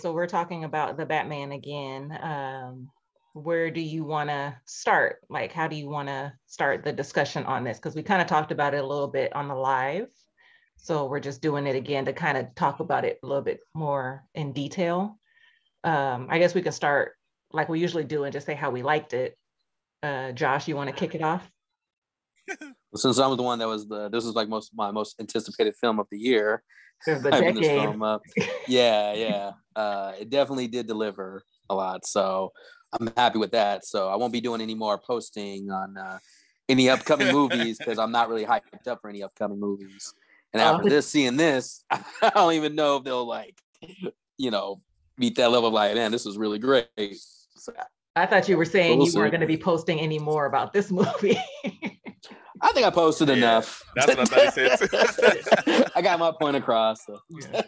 so we're talking about the Batman again. Um, where do you want to start? Like, how do you want to start the discussion on this? Because we kind of talked about it a little bit on the live. So we're just doing it again to kind of talk about it a little bit more in detail. Um, I guess we can start like we usually do and just say how we liked it. Uh, Josh, you want to kick it off? Since I was the one that was the, this is like most my most anticipated film of the year. The decade. yeah, yeah. Uh, it definitely did deliver a lot. So I'm happy with that. So I won't be doing any more posting on uh, any upcoming movies because I'm not really hyped up for any upcoming movies. And after this, seeing this, I don't even know if they'll like, you know, meet that level of like, man, this is really great. So, I thought you were saying we'll you see. weren't going to be posting any more about this movie. I think I posted yeah, enough. That's what I thought you said. I got my point across. So. Yeah.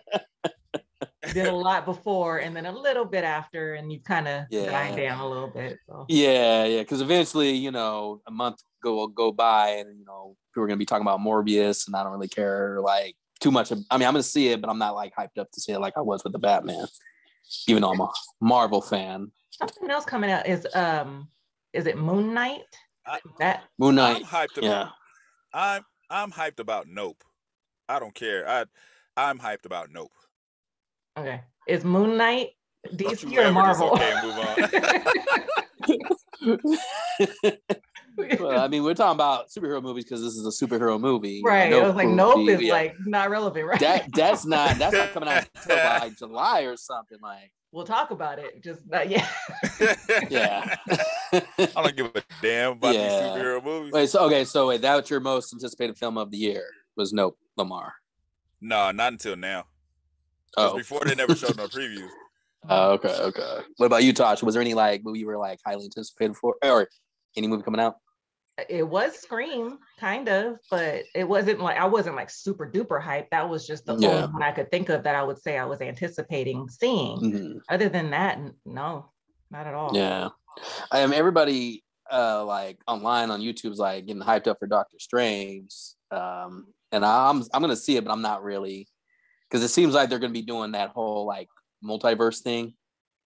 Did a lot before and then a little bit after, and you kind of yeah. died down a little bit. So. Yeah, yeah. Because eventually, you know, a month go will go by, and you know, people are gonna be talking about Morbius, and I don't really care like too much. Of, I mean, I'm gonna see it, but I'm not like hyped up to see it like I was with the Batman, even though I'm a Marvel fan. Something else coming out is um, is it Moon Knight? I, that Moon Knight. I'm hyped about. Yeah. I'm I'm hyped about Nope. I don't care. I I'm hyped about Nope. Okay. Is Moon Knight DC or Marvel? Okay, move on. well, I mean, we're talking about superhero movies because this is a superhero movie. Right. Nope I was like, Nope is yeah. like not relevant, right? That that's not that's not coming out until like July or something. Like we'll talk about it. Just not yet. yeah. I don't give a damn about yeah. these superhero movies. Wait, so okay, so wait, that was your most anticipated film of the year was Nope, Lamar. No, not until now. Oh. Before they never showed no previews. Oh, okay, okay. What about you, Tosh? Was there any like movie you were like highly anticipated for, or any movie coming out? It was Scream, kind of, but it wasn't like I wasn't like super duper hype. That was just the yeah. only one I could think of that I would say I was anticipating seeing. Mm-hmm. Other than that, no, not at all. Yeah, I mean everybody uh like online on YouTube's like getting hyped up for Doctor Strange, um, and I'm I'm gonna see it, but I'm not really because it seems like they're gonna be doing that whole like multiverse thing.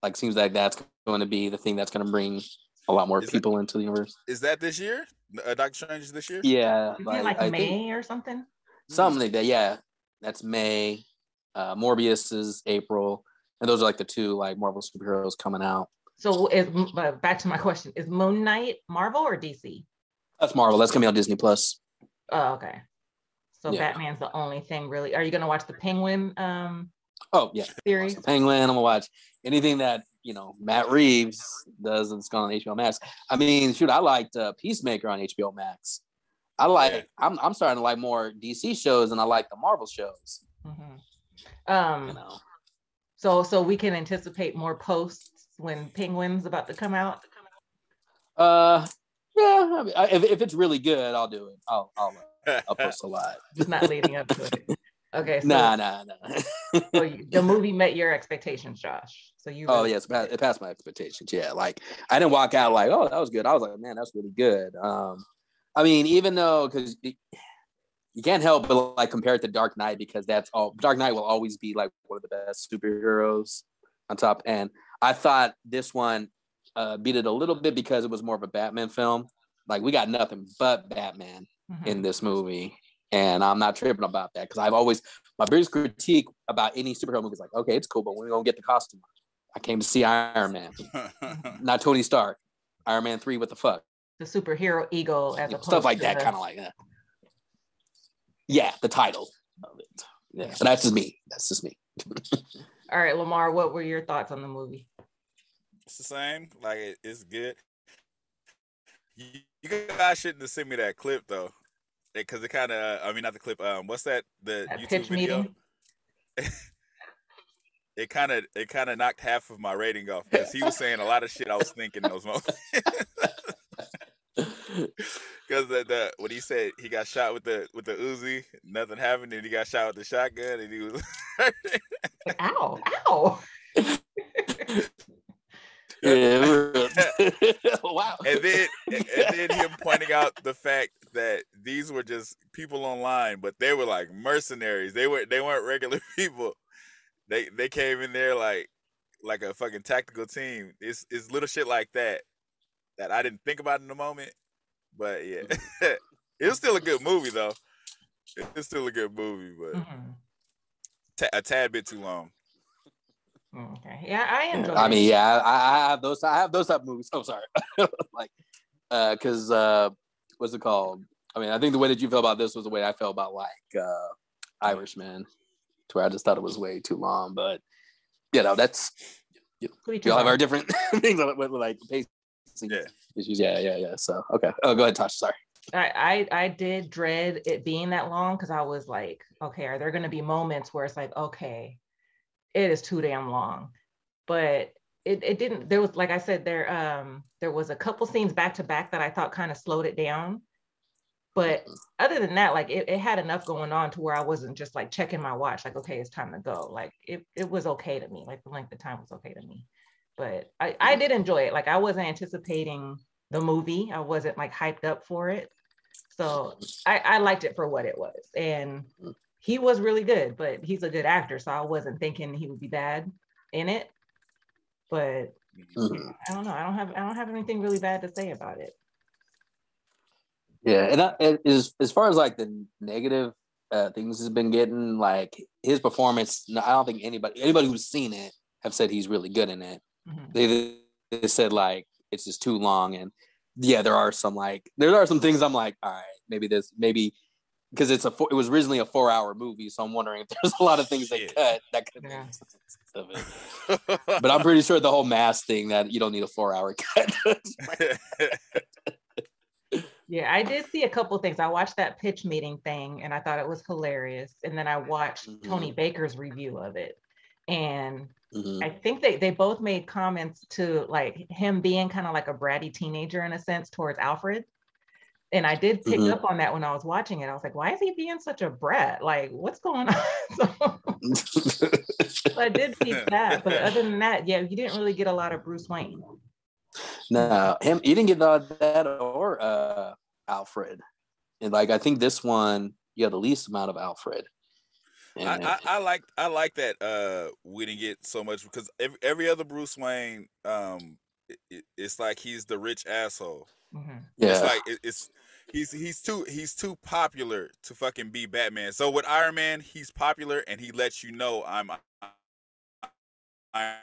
Like seems like that's going to be the thing that's going to bring a lot more is people that, into the universe. Is that this year? Uh, Doctor Strange is this year? Yeah, like, like May think, or something. Something like that. Yeah, that's May. Uh, Morbius is April, and those are like the two like Marvel superheroes coming out. So, is uh, back to my question: Is Moon Knight Marvel or DC? That's Marvel. That's coming on Disney Plus. Oh, okay. So yeah. Batman's the only thing really. Are you gonna watch the Penguin um Oh yeah, series. Penguin. I'm gonna watch anything that you know Matt Reeves does that's gone on HBO Max. I mean, shoot, I liked uh, Peacemaker on HBO Max. I like. Yeah. I'm I'm starting to like more DC shows, and I like the Marvel shows. Mm-hmm. Um. You know. So so we can anticipate more posts when Penguin's about to come out. Uh. Yeah. I mean, I, if if it's really good, I'll do it. I'll I'll I'll post a lot. It's not leading up to it. Okay. So, nah, nah, nah. so you, the movie met your expectations, Josh. So you. Oh, really- oh yes, it passed my expectations. Yeah, like I didn't walk out like, oh, that was good. I was like, man, that's really good. Um, I mean, even though because you can't help but like compare it to Dark Knight because that's all. Dark Knight will always be like one of the best superheroes on top. And I thought this one uh, beat it a little bit because it was more of a Batman film. Like we got nothing but Batman mm-hmm. in this movie, and I'm not tripping about that because I've always my biggest critique about any superhero movie is like, okay, it's cool, but when we gonna get the costume? I came to see Iron Man, not Tony Stark. Iron Man three, what the fuck? The superhero ego, as yeah, stuff like that, kind of like that. Yeah, the title of it. Yeah, but that's just me. That's just me. All right, Lamar, what were your thoughts on the movie? It's the same. Like it, it's good. You, you guys shouldn't have sent me that clip though because it, it kind of I mean not the clip. Um, what's that? The that YouTube video. it kind of it kind of knocked half of my rating off because he was saying a lot of shit I was thinking those moments. Because the, the when he said he got shot with the with the Uzi, nothing happened, and he got shot with the shotgun, and he was ow, ow. Yeah, wow. And then and then him pointing out the fact that these were just people online, but they were like mercenaries. They were they weren't regular people. They they came in there like like a fucking tactical team. It's it's little shit like that that I didn't think about in the moment. But yeah, it was still a good movie though. It's still a good movie, but mm-hmm. t- a tad bit too long. Okay. Yeah, I enjoy. I mean, yeah, I, I, have those. I have those type of movies. I'm oh, sorry. like, uh, because uh, what's it called? I mean, I think the way that you felt about this was the way I felt about like uh, Irishman, to where I just thought it was way too long. But you know, that's you know, we all have our different things with, like pacing yeah. issues. Yeah, yeah, yeah. So okay. Oh, go ahead, Tosh. Sorry. I, I I did dread it being that long because I was like, okay, are there going to be moments where it's like, okay, it is too damn long, but it, it didn't. There was like I said, there um there was a couple scenes back to back that I thought kind of slowed it down, but mm-hmm. other than that, like it, it had enough going on to where I wasn't just like checking my watch, like okay, it's time to go. Like it it was okay to me. Like the length of time was okay to me, but I I mm-hmm. did enjoy it. Like I wasn't anticipating the movie. I wasn't like hyped up for it. So I, I liked it for what it was. And he was really good, but he's a good actor. So I wasn't thinking he would be bad in it. But mm-hmm. I don't know. I don't have I don't have anything really bad to say about it. Yeah, and I, it is as far as like the negative uh, things has been getting, like his performance. I don't think anybody anybody who's seen it have said he's really good in it. Mm-hmm. They, they said like it's just too long and yeah, there are some like there are some things I'm like, all right, maybe this maybe because it's a four, it was originally a four hour movie, so I'm wondering if there's a lot of things they cut that could yeah. of it. but I'm pretty sure the whole mass thing that you don't need a four hour cut. yeah, I did see a couple things. I watched that pitch meeting thing and I thought it was hilarious, and then I watched mm-hmm. Tony Baker's review of it, and Mm-hmm. I think they they both made comments to like him being kind of like a bratty teenager in a sense towards Alfred. And I did pick mm-hmm. up on that when I was watching it. I was like, why is he being such a brat? Like, what's going on? so, so I did see that. But other than that, yeah, you didn't really get a lot of Bruce Wayne. No, him you didn't get that or uh Alfred. And like I think this one you have the least amount of Alfred. I, I, I, like I like that uh we didn't get so much because every, every other Bruce Wayne um it, it's like he's the rich asshole. Mm-hmm. Yeah, it's like it, it's he's he's too he's too popular to fucking be Batman. So with Iron Man, he's popular and he lets you know I'm Iron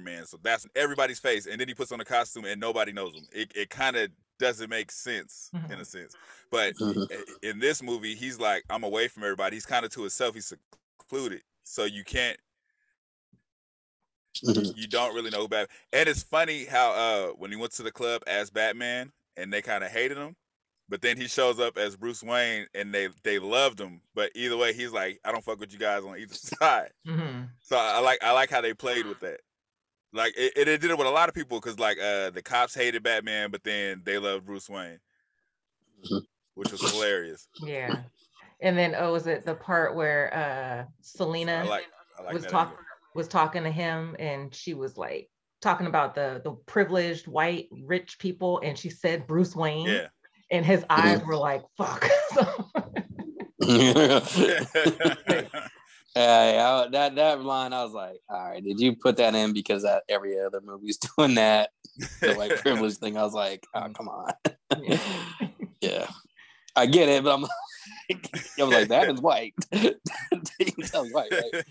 Man. So that's everybody's face, and then he puts on a costume and nobody knows him. It it kind of doesn't make sense mm-hmm. in a sense. But mm-hmm. in this movie, he's like, I'm away from everybody. He's kind of to himself. He's secluded, so you can't. Mm-hmm. You don't really know Batman. And it's funny how uh when he went to the club as Batman and they kind of hated him, but then he shows up as Bruce Wayne and they they loved him. But either way, he's like, I don't fuck with you guys on either side. Mm-hmm. So I like I like how they played with that. Like it, it did it with a lot of people because like uh the cops hated Batman, but then they loved Bruce Wayne, which was hilarious. Yeah, and then oh, was it the part where uh Selina like, like was talking was talking to him and she was like talking about the the privileged white rich people and she said Bruce Wayne. Yeah. And his eyes mm-hmm. were like, fuck. Yeah, that that line, I was like, all right, did you put that in because that every other movie's doing that, the white privilege thing? I was like, oh, come on. Yeah. yeah. I get it, but I'm like, I was like, that is white. Sounds white, right?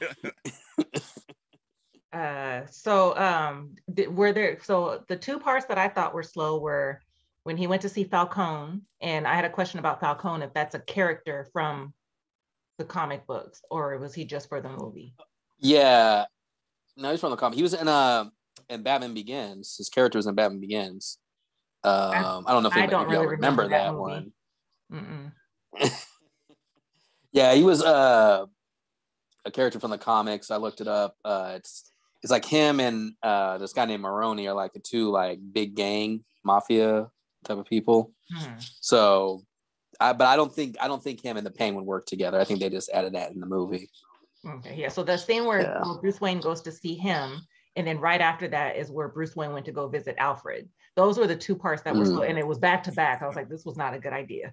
Uh, so um, were there? So the two parts that I thought were slow were when he went to see Falcone, and I had a question about Falcone if that's a character from the comic books, or was he just for the movie? Yeah, no, he's from the comic. He was in uh in Batman Begins. His character was in Batman Begins. Um, I, don't know if I don't really remember, remember, that, that one. yeah, he was uh, a character from the comics. I looked it up. Uh, it's it's like him and uh, this guy named Maroni are like the two like big gang mafia type of people. Hmm. So I, but I don't think I don't think him and the Penguin would work together. I think they just added that in the movie. Okay, yeah. So the scene where yeah. Bruce Wayne goes to see him, and then right after that is where Bruce Wayne went to go visit Alfred. Those were the two parts that were, mm. and it was back to back. I was like, this was not a good idea.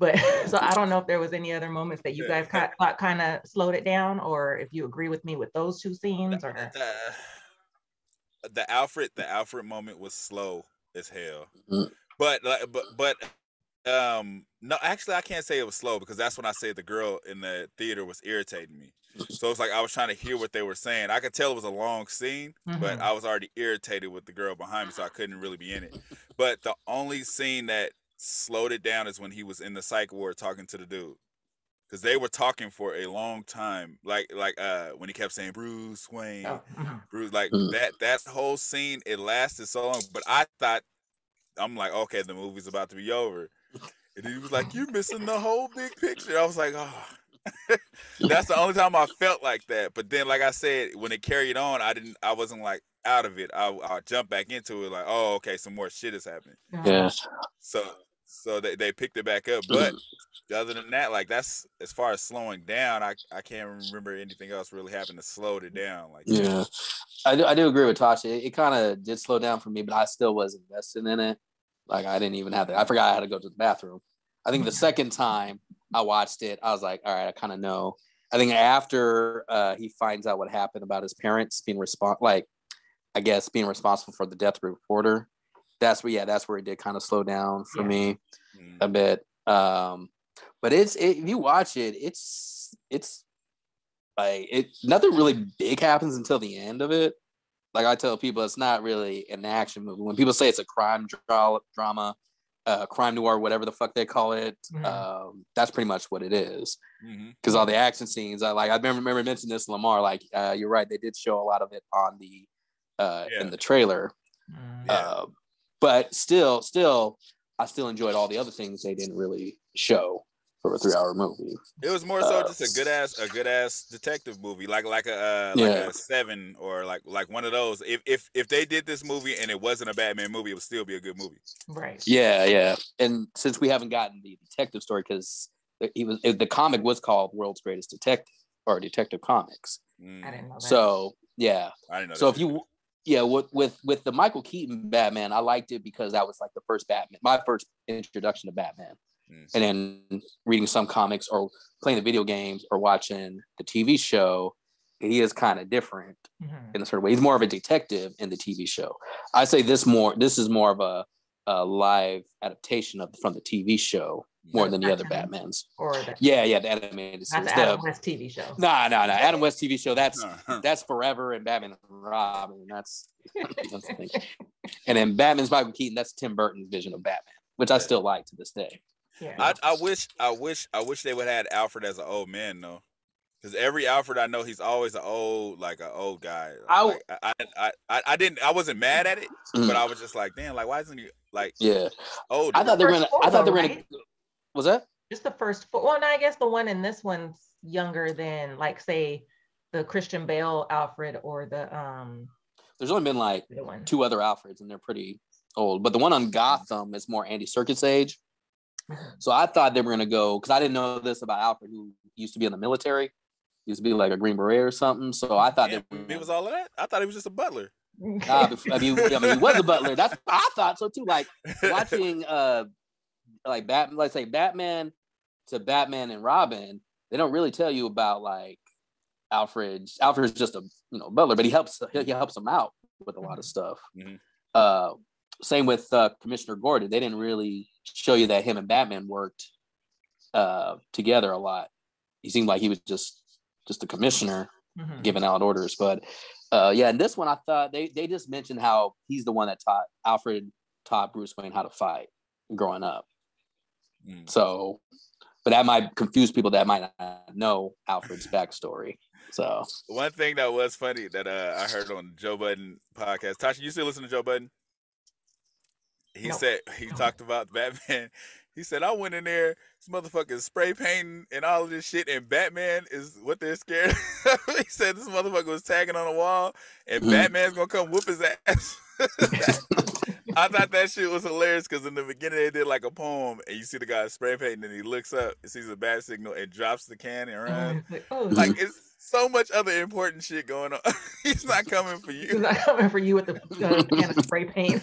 But so I don't know if there was any other moments that you guys kind of, kind of slowed it down, or if you agree with me with those two scenes, or the, the Alfred the Alfred moment was slow as hell. Mm-hmm. But but but um no actually I can't say it was slow because that's when I said the girl in the theater was irritating me. So it's like I was trying to hear what they were saying. I could tell it was a long scene, mm-hmm. but I was already irritated with the girl behind me, so I couldn't really be in it. But the only scene that slowed it down is when he was in the psych ward talking to the dude. Cause they were talking for a long time, like like uh when he kept saying Bruce Wayne, oh. Mm-hmm. Bruce, like mm. that that whole scene it lasted so long. But I thought I'm like, okay, the movie's about to be over, and he was like, "You're missing the whole big picture." I was like, oh. That's the only time I felt like that. But then, like I said, when it carried on, I didn't. I wasn't like out of it. I I jumped back into it like, oh, okay, some more shit is happening. Yeah. So so they, they picked it back up. But other than that, like that's as far as slowing down, I, I can't remember anything else really happened to slow it down. Like yeah, I do, I do agree with Tasha. It, it kind of did slow down for me, but I still was invested in it. Like I didn't even have to. I forgot I had to go to the bathroom. I think the second time I watched it, I was like, all right, I kind of know. I think after uh, he finds out what happened about his parents being respon like, I guess being responsible for the death reporter, that's where yeah, that's where it did kind of slow down for yeah. me mm. a bit. Um, but it's it, if you watch it, it's it's like it nothing really big happens until the end of it. Like I tell people, it's not really an action movie. When people say it's a crime dra- drama, uh, crime noir, whatever the fuck they call it. Mm-hmm. Um, that's pretty much what it is. Because mm-hmm. all the action scenes, I like. I remember, remember mentioning this Lamar. Like, uh, you're right. They did show a lot of it on the uh, yeah. in the trailer. Mm-hmm. But still, still, I still enjoyed all the other things they didn't really show for a three hour movie. It was more so uh, just a good ass a good ass detective movie, like like a uh, like yeah. a seven or like like one of those. If if if they did this movie and it wasn't a Batman movie, it would still be a good movie. Right. Yeah, yeah. And since we haven't gotten the detective story, because he was the comic was called World's Greatest Detective or Detective Comics. Mm. I didn't know that. So yeah. I didn't know. So if you yeah, with with with the Michael Keaton Batman, I liked it because that was like the first Batman, my first introduction to Batman. Mm. And then reading some comics or playing the video games or watching the TV show, he is kind of different mm-hmm. in a sort of way. He's more of a detective in the TV show. I say this more. This is more of a, a live adaptation of from the TV show more than the other Batmans. Or the, yeah, yeah, the animated series. the Adam West TV show. No, no, no. Adam West TV show. That's that's forever, and Batman and Robin. That's, that's the thing. And then Batman's Michael Keaton. That's Tim Burton's vision of Batman, which I still like to this day. Yeah. I, I wish I wish I wish they would have had Alfred as an old man though. Because every Alfred I know, he's always an old, like an old guy. I, like, I, I, I, I, didn't, I wasn't mad at it, mm. but I was just like, damn, like why isn't he like, yeah, old? I thought they were gonna, I thought they were gonna. Was that? Just the first four. Well, I guess the one in this one's younger than, like, say, the Christian Bale Alfred or the um. There's only been like two other Alfreds, and they're pretty old. But the one on Gotham is more Andy Serkis age. So I thought they were gonna go because I didn't know this about Alfred, who used to be in the military. He used to be like a Green Beret or something. So I thought yeah, he was all of that. I thought he was just a butler. Nah, I mean, I mean, he was a butler. That's I thought so too. Like watching, uh, like Batman, let's say Batman to Batman and Robin. They don't really tell you about like Alfred. Alfred's just a you know butler, but he helps he helps him out with a lot of mm-hmm. stuff. Mm-hmm. Uh, same with uh, Commissioner Gordon. They didn't really show you that him and Batman worked uh, together a lot. He seemed like he was just just a commissioner mm-hmm. giving out orders. But uh, yeah, in this one, I thought they they just mentioned how he's the one that taught Alfred taught Bruce Wayne how to fight growing up. Mm. So, but that might confuse people that might not know Alfred's backstory. So one thing that was funny that uh, I heard on Joe Budden podcast. Tasha, you still listen to Joe Budden? he nope. said he talked about Batman. He said I went in there, this motherfucker spray painting and all of this shit, and Batman is what they're scared. he said this motherfucker was tagging on the wall, and mm. Batman's gonna come whoop his ass. I thought that shit was hilarious because in the beginning they did like a poem, and you see the guy spray painting, and he looks up, and sees a bat signal, and drops the can and runs. Like, oh. like it's so much other important shit going on. He's not coming for you. He's not coming for you with the uh, can of spray paint.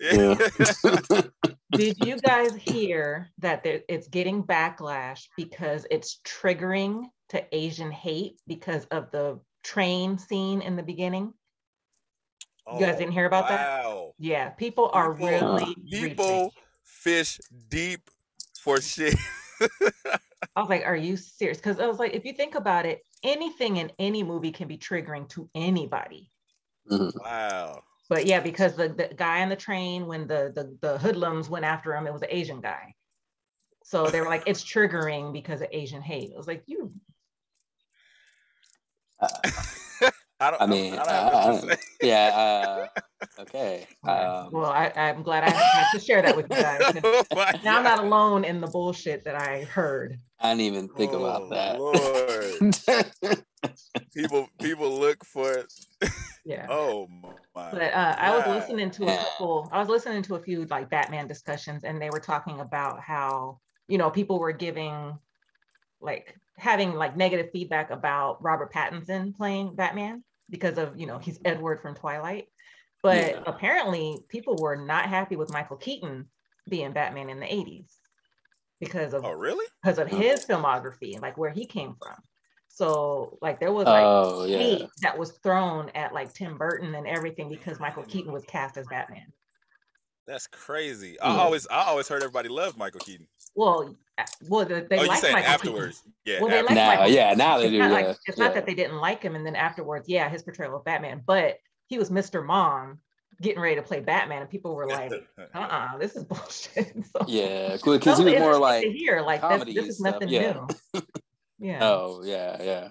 Yeah. did Did you guys hear that there, it's getting backlash because it's triggering to Asian hate because of the train scene in the beginning? You guys Oh, didn't hear about that? wow. Yeah, people are People- really People reaching. fish deep for shit. I was like, are you serious? Because I was like, if you think about it, anything in any movie can be triggering to anybody. Mhm. wow. But yeah, because the, the guy on the train, when the, the the hoodlums went after him, it was an Asian guy. So they were like, it's triggering because of Asian hate. I was like, you I don't. I mean, I don't I- have I to don't- say. yeah. Uh, okay. Um, well, I, I'm glad I had to share that with you guys. 'cause Oh Now I'm not alone in the bullshit that I heard. I didn't even think Oh, about that. Lord. people people look for it. Yeah. oh my But uh, I was listening to a couple. I was listening to a few like Batman discussions, and they were talking about how you know people were giving like having like negative feedback about Robert Pattinson playing Batman because of you know he's Edward from Twilight. But Yeah. apparently, people were not happy with Michael Keaton being Batman in the '80s because of oh really because of his filmography and like where he came from. So like there was like oh yeah. hate that was thrown at like Tim Burton and everything because Michael Keaton was cast as Batman. that's crazy i always i always heard everybody loved michael keaton Well, well, they, they oh you like Michael afterwards yeah Well, they after- like Now, Michael yeah, now they Keaton. do. It's not yeah, like it's yeah. not that they didn't like him, and then afterwards, yeah, his portrayal of Batman, but he was Mr. Mom getting ready to play Batman, and people were like, "Uh-uh, this is bullshit." so, Yeah, that because he was more like to hear like this, this is nothing yeah. new. Yeah. Oh yeah, yeah.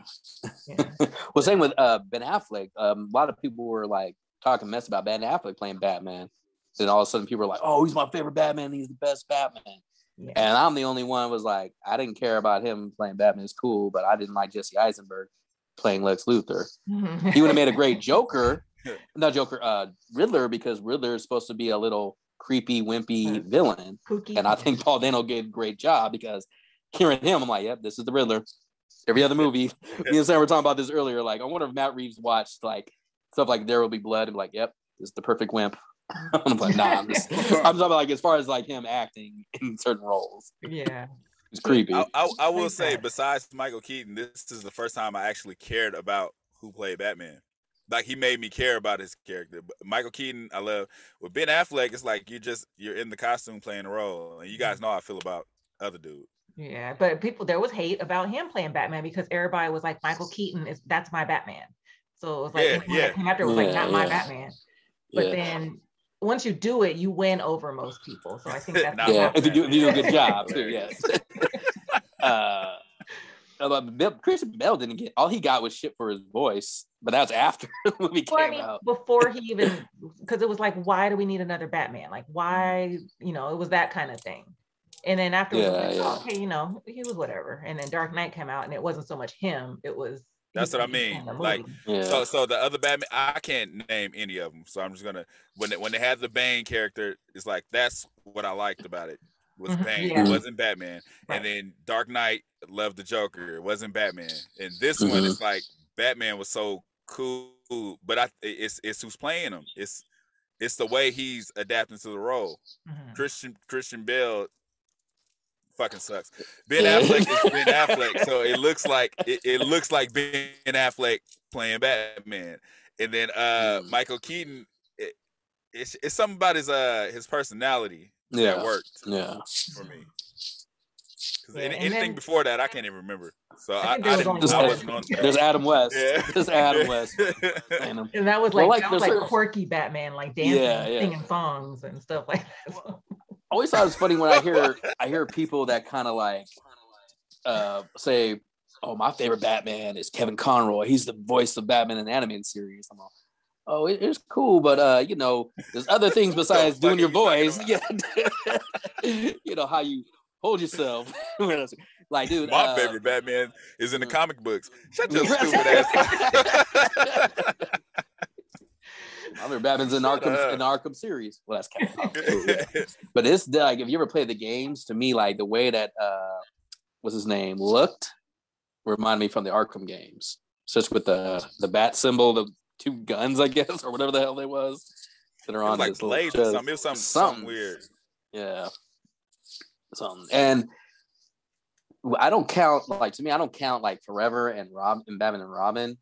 yeah. Well, same with uh Ben Affleck. Um, a lot of people were like talking mess about Ben Affleck playing Batman. Then all of a sudden, people were like, "Oh, he's my favorite Batman. He's the best Batman." Yeah. And I'm the only one who was like, I didn't care about him playing Batman. It's cool, but I didn't like Jesse Eisenberg playing Lex Luthor. He would have made a great Joker, not Joker, uh, Riddler, because Riddler is supposed to be a little creepy, wimpy villain. Pookie. And I think Paul Dano did a great job because hearing him, I'm like, yep, this is the Riddler. Every other movie, me and Sam were talking about this earlier. Like, I wonder if Matt Reeves watched like stuff like There Will Be Blood and be like, yep, this is the perfect wimp. I'm like, nah, I'm just, I'm talking about like as far as like him acting in certain roles, yeah. it's creepy. I, I, I will say, that. besides Michael Keaton, this is the first time I actually cared about who played Batman. Like he made me care about his character. But Michael Keaton, I love. With Ben Affleck, it's like you just you're in the costume playing a role, and you guys mm. know how I feel about other dude. Yeah, but people there was hate about him playing Batman because everybody was like Michael Keaton is that's my Batman. So it was like Yeah, anyone yeah. came after was like Yeah, not my. Batman. But yeah. then once you do it, you win over most people. So I think that's yeah, my if you do, if you do a good job too, yes. uh, but Bill, Christian Bale didn't get all he got was shit for his voice, but that was after the movie Well, I came mean, out. before he even because it was like, why do we need another Batman? Like, why, you know, it was that kind of thing. And then afterwards, Yeah, like, yeah. okay, you know, he was whatever. And then Dark Knight came out, and it wasn't so much him; it was. That's what I mean, like. Yeah, So, so the other Batman, I can't name any of them. So I'm just gonna when they, when they had the Bane character, it's like that's what I liked about it was Mhm, Bane. yeah. It wasn't Batman. Right. And then Dark Knight loved the Joker. It wasn't Batman. And this one, Mhm. it's like Batman was so cool, but I it's it's who's playing him. It's it's the way he's adapting to the role. Mhm. Christian Christian Bale fucking sucks. Ben Yeah. Affleck is Ben Affleck, so it looks like it, it looks like Ben Affleck playing Batman, and then uh Mm. Michael Keaton. It, it's it's something about his uh his personality that yeah, worked yeah. for me. 'Cause Yeah, any- anything then- before that, I can't even remember. So I I, think there I was didn't. I wasn't on. There's Adam West. Yeah. There's Adam West. And that was Well, like, like, that was like certain- quirky Batman, like dancing, Yeah, yeah. singing songs and stuff like that. So- I always thought it was funny when I hear I hear people that kind of like uh say, "Oh, my favorite Batman is Kevin Conroy. He's the voice of Batman in the animated series." I'm like, "Oh, it- it's cool, but uh, you know, there's other things besides doing your voice. Yeah, you know how you hold yourself. like, dude, My uh, favorite Batman is in the comic books. Shut your stupid ass. My favorite Batman's in Arkham in Arkham series. Well, that's kind of cool, but it's like if you ever play the games, to me, like the way that uh what's his name looked reminded me from the Arkham games. Such with the the bat symbol, the two guns, I guess, or whatever the hell they was that are It was on like this blades or something. It was something, Something. something weird. Yeah. Something and I don't count like to me. I don't count like Forever and Rob and Batman and Robin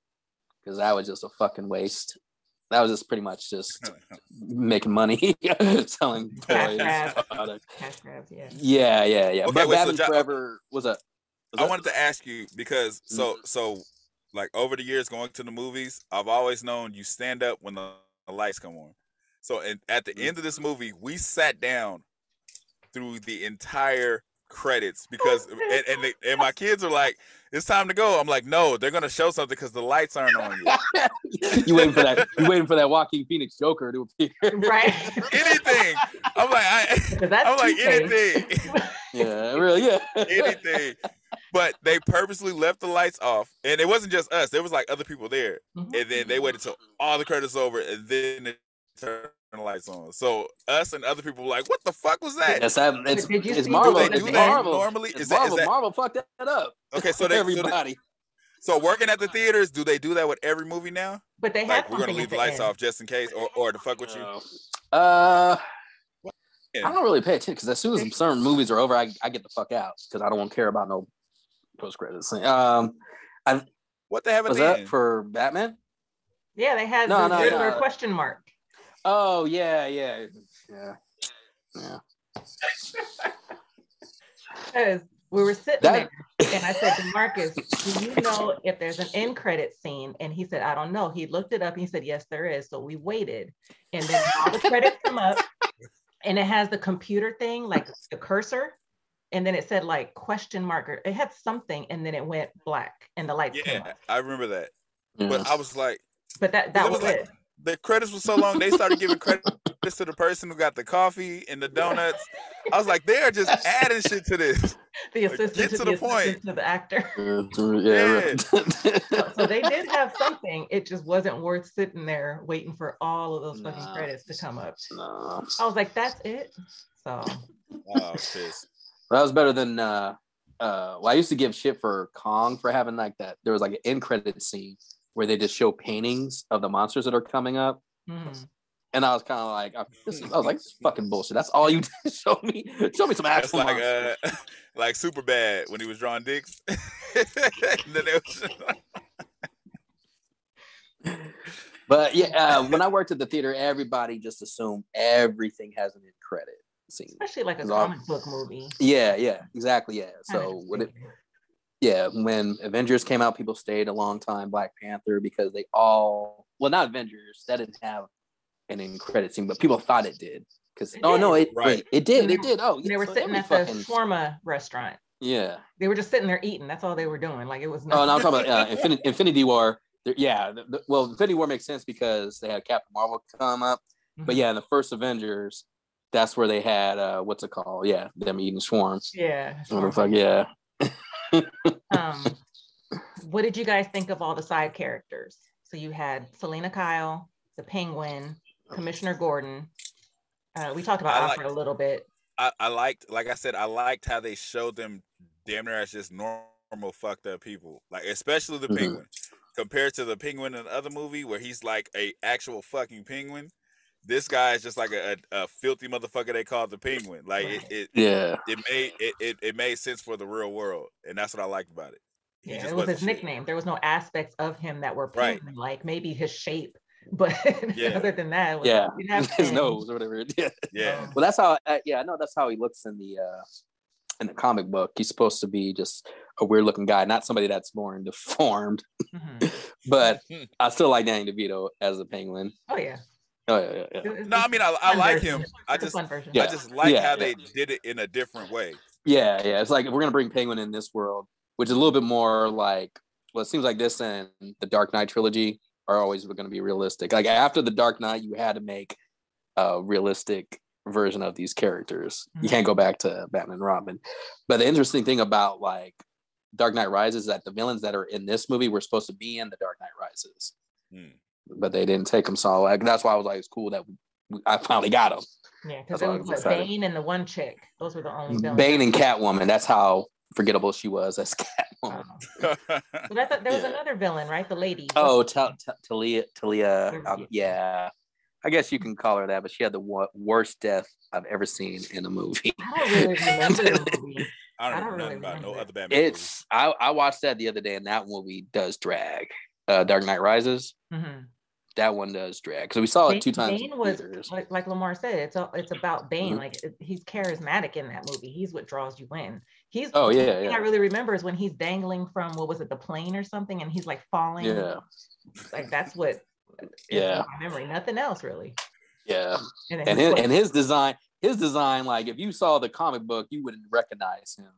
because that was just a fucking waste. That was just pretty much just making money selling Cash toys. grab. Cash grabs, yeah. Yeah, yeah, yeah. Okay, but wait, so Jo- Forever was a. was I a- wanted to ask you because so mm-hmm. so like over the years going to the movies, I've always known you stand up when the, the lights come on. So and at the mm-hmm. end of this movie, we sat down through the entire credits because and and, they, and my kids are like, "It's time to go." I'm like, "No, they're gonna show something because the lights aren't on yet." you waiting for that? You waiting for that Joaquin Phoenix Joker to appear? Right. anything. I'm like, I, I'm like Two-Face. anything. yeah, really, yeah. anything. But they purposely left the lights off, and it wasn't just us. There was like other people there, Mhm. and then they waited till all the credits over, and then they turned the lights on. So us and other people were like, "What the fuck was that?" Yes, that, it's, Did you it's Marvel. do they do It's that? Marvel. normally? It's Is that, is Marvel. that Marvel fucked that up. okay? So they so, they- everybody. so working at the theaters, do they do that with every movie now? But they have we're gonna leave the the lights end. off just in case, or or to fuck with you. Uh, Yeah. I don't really pay attention because as soon as certain movies are over, I, I get the fuck out because I don't want to care about no post credits. Um, I What they have at was the that end? for Batman? Yeah, they had No, the no, regular no. question mark. Oh yeah, yeah, yeah, yeah. Because we were sitting That- there and I said to Marcus, Do you know if there's an end credit scene? And he said, I don't know. He looked it up and he said, Yes, there is. So we waited. And then all the credits come up and it has the computer thing, like the cursor. And then it said like question marker. It had something and then it went black and the lights came Yeah, up. I remember that. yeah. But I was like, But that that was was like it. The credits were so long, they started giving credits to the person who got the coffee and the donuts. I was like, they are just adding shit to this. The Like, assistant get to, to the, the point. to the actor. yeah, So, so they did have something. It just wasn't worth sitting there waiting for all of those fucking Nah. credits to come up. no. I was like, that's it. So Oh, piss. That was better than uh uh well I used to give shit for Kong for having like that. There was like an end credit scene where they just show paintings of the monsters that are coming up. mhm. And I was kind of like, I, this is, I was like, this is fucking bullshit. That's all you did. show me. Show me some That's like monsters. uh, like super bad when he was drawing dicks. And then it was- But yeah, uh, when I worked at the theater, everybody just assumed everything has an end credit scene. especially like a It's all- comic book movie. Yeah, yeah, exactly. Yeah. So when it, stupid. Yeah, when Avengers came out, people stayed a long time. Black Panther because they all well, not Avengers. That didn't have an end credit scene, but people thought it did. Because It oh no, it Right. wait, it did, And it did. Oh, they were so sitting every at the fucking- shawarma restaurant. yeah. They were just sitting there eating. That's all they were doing. Like it was Oh, no, I'm talking about uh, Infinity, Infinity War. There- Yeah, the, the- well, Infinity War makes sense because they had Captain Marvel come up. But Mhm. yeah, in the first Avengers, that's where they had uh, what's it called? Yeah, them eating shawarmas. yeah. What the fuck? Yeah. Um, what did you guys think of all the side characters? So you had Selina Kyle, the Penguin, Commissioner Gordon. Uh, we talked about Alfred a little bit. I, I liked, like I said, I liked how they showed them damn near as just normal fucked up people. Like especially the Mhm. penguin, compared to the penguin in the other movie where he's like a actual fucking penguin. This guy is just like a, a, a filthy motherfucker they called the penguin. Like it, it, Yeah. it made it, it, it made sense for the real world, and that's what I liked about it. He Yeah, just it was wasn't his shit. nickname. There was no aspects of him that were Right. like, maybe his shape, but Yeah. other than that, was, Yeah. he have His fins. nose or whatever. Yeah. Yeah, Um, Well, that's how. Uh, yeah, I know that's how he looks in the uh, in the comic book. He's supposed to be just a weird looking guy, not somebody that's born deformed. mhm. But I still like Danny DeVito as a penguin. Oh yeah. Oh yeah, yeah, yeah. It- no, I mean I, I like version. him. I just. Yeah. I just like Yeah, how yeah. they did it in a different way. Yeah, yeah. It's like if we're gonna bring Penguin in this world, which is a little bit more like well, it seems like this and the Dark Knight trilogy are always gonna be realistic. Like after the Dark Knight, you had to make a realistic version of these characters. You can't go back to Batman and Robin. But the interesting thing about like Dark Knight Rises is that the villains that are in this movie were supposed to be in the Dark Knight Rises, Hmm. But they didn't take them. So like, that's why I was like, it's cool that we, I finally got them. Yeah, because it was was what. Bane and the one chick. Those were the only villains. Bane and Catwoman. That's how forgettable she was as Catwoman. Um, but I thought there was Yeah. another villain, right? The lady. Oh, Ta- Ta- Talia, Talia, um, yeah. I guess you can call her that, but she had the wo- worst death I've ever seen in a movie. I don't really remember the movie. I don't, I know don't nothing really about no other Batman. movies. It's I, I watched that the other day, and that movie does drag. Uh, Dark Knight Rises. Mhm. That one does drag because we saw it two times. Bane was like, like Lamar said, it's a, it's about Bane. Mhm. Like it- he's charismatic in that movie. He's what draws you in. He's Oh, the yeah, thing yeah. I really remember is when he's dangling from what was it, the plane or something, and he's like falling. Yeah, like that's what. Yeah. my memory. Nothing else really. yeah. And, And he's his, like- and his design, his design, like if you saw the comic book, you wouldn't recognize him.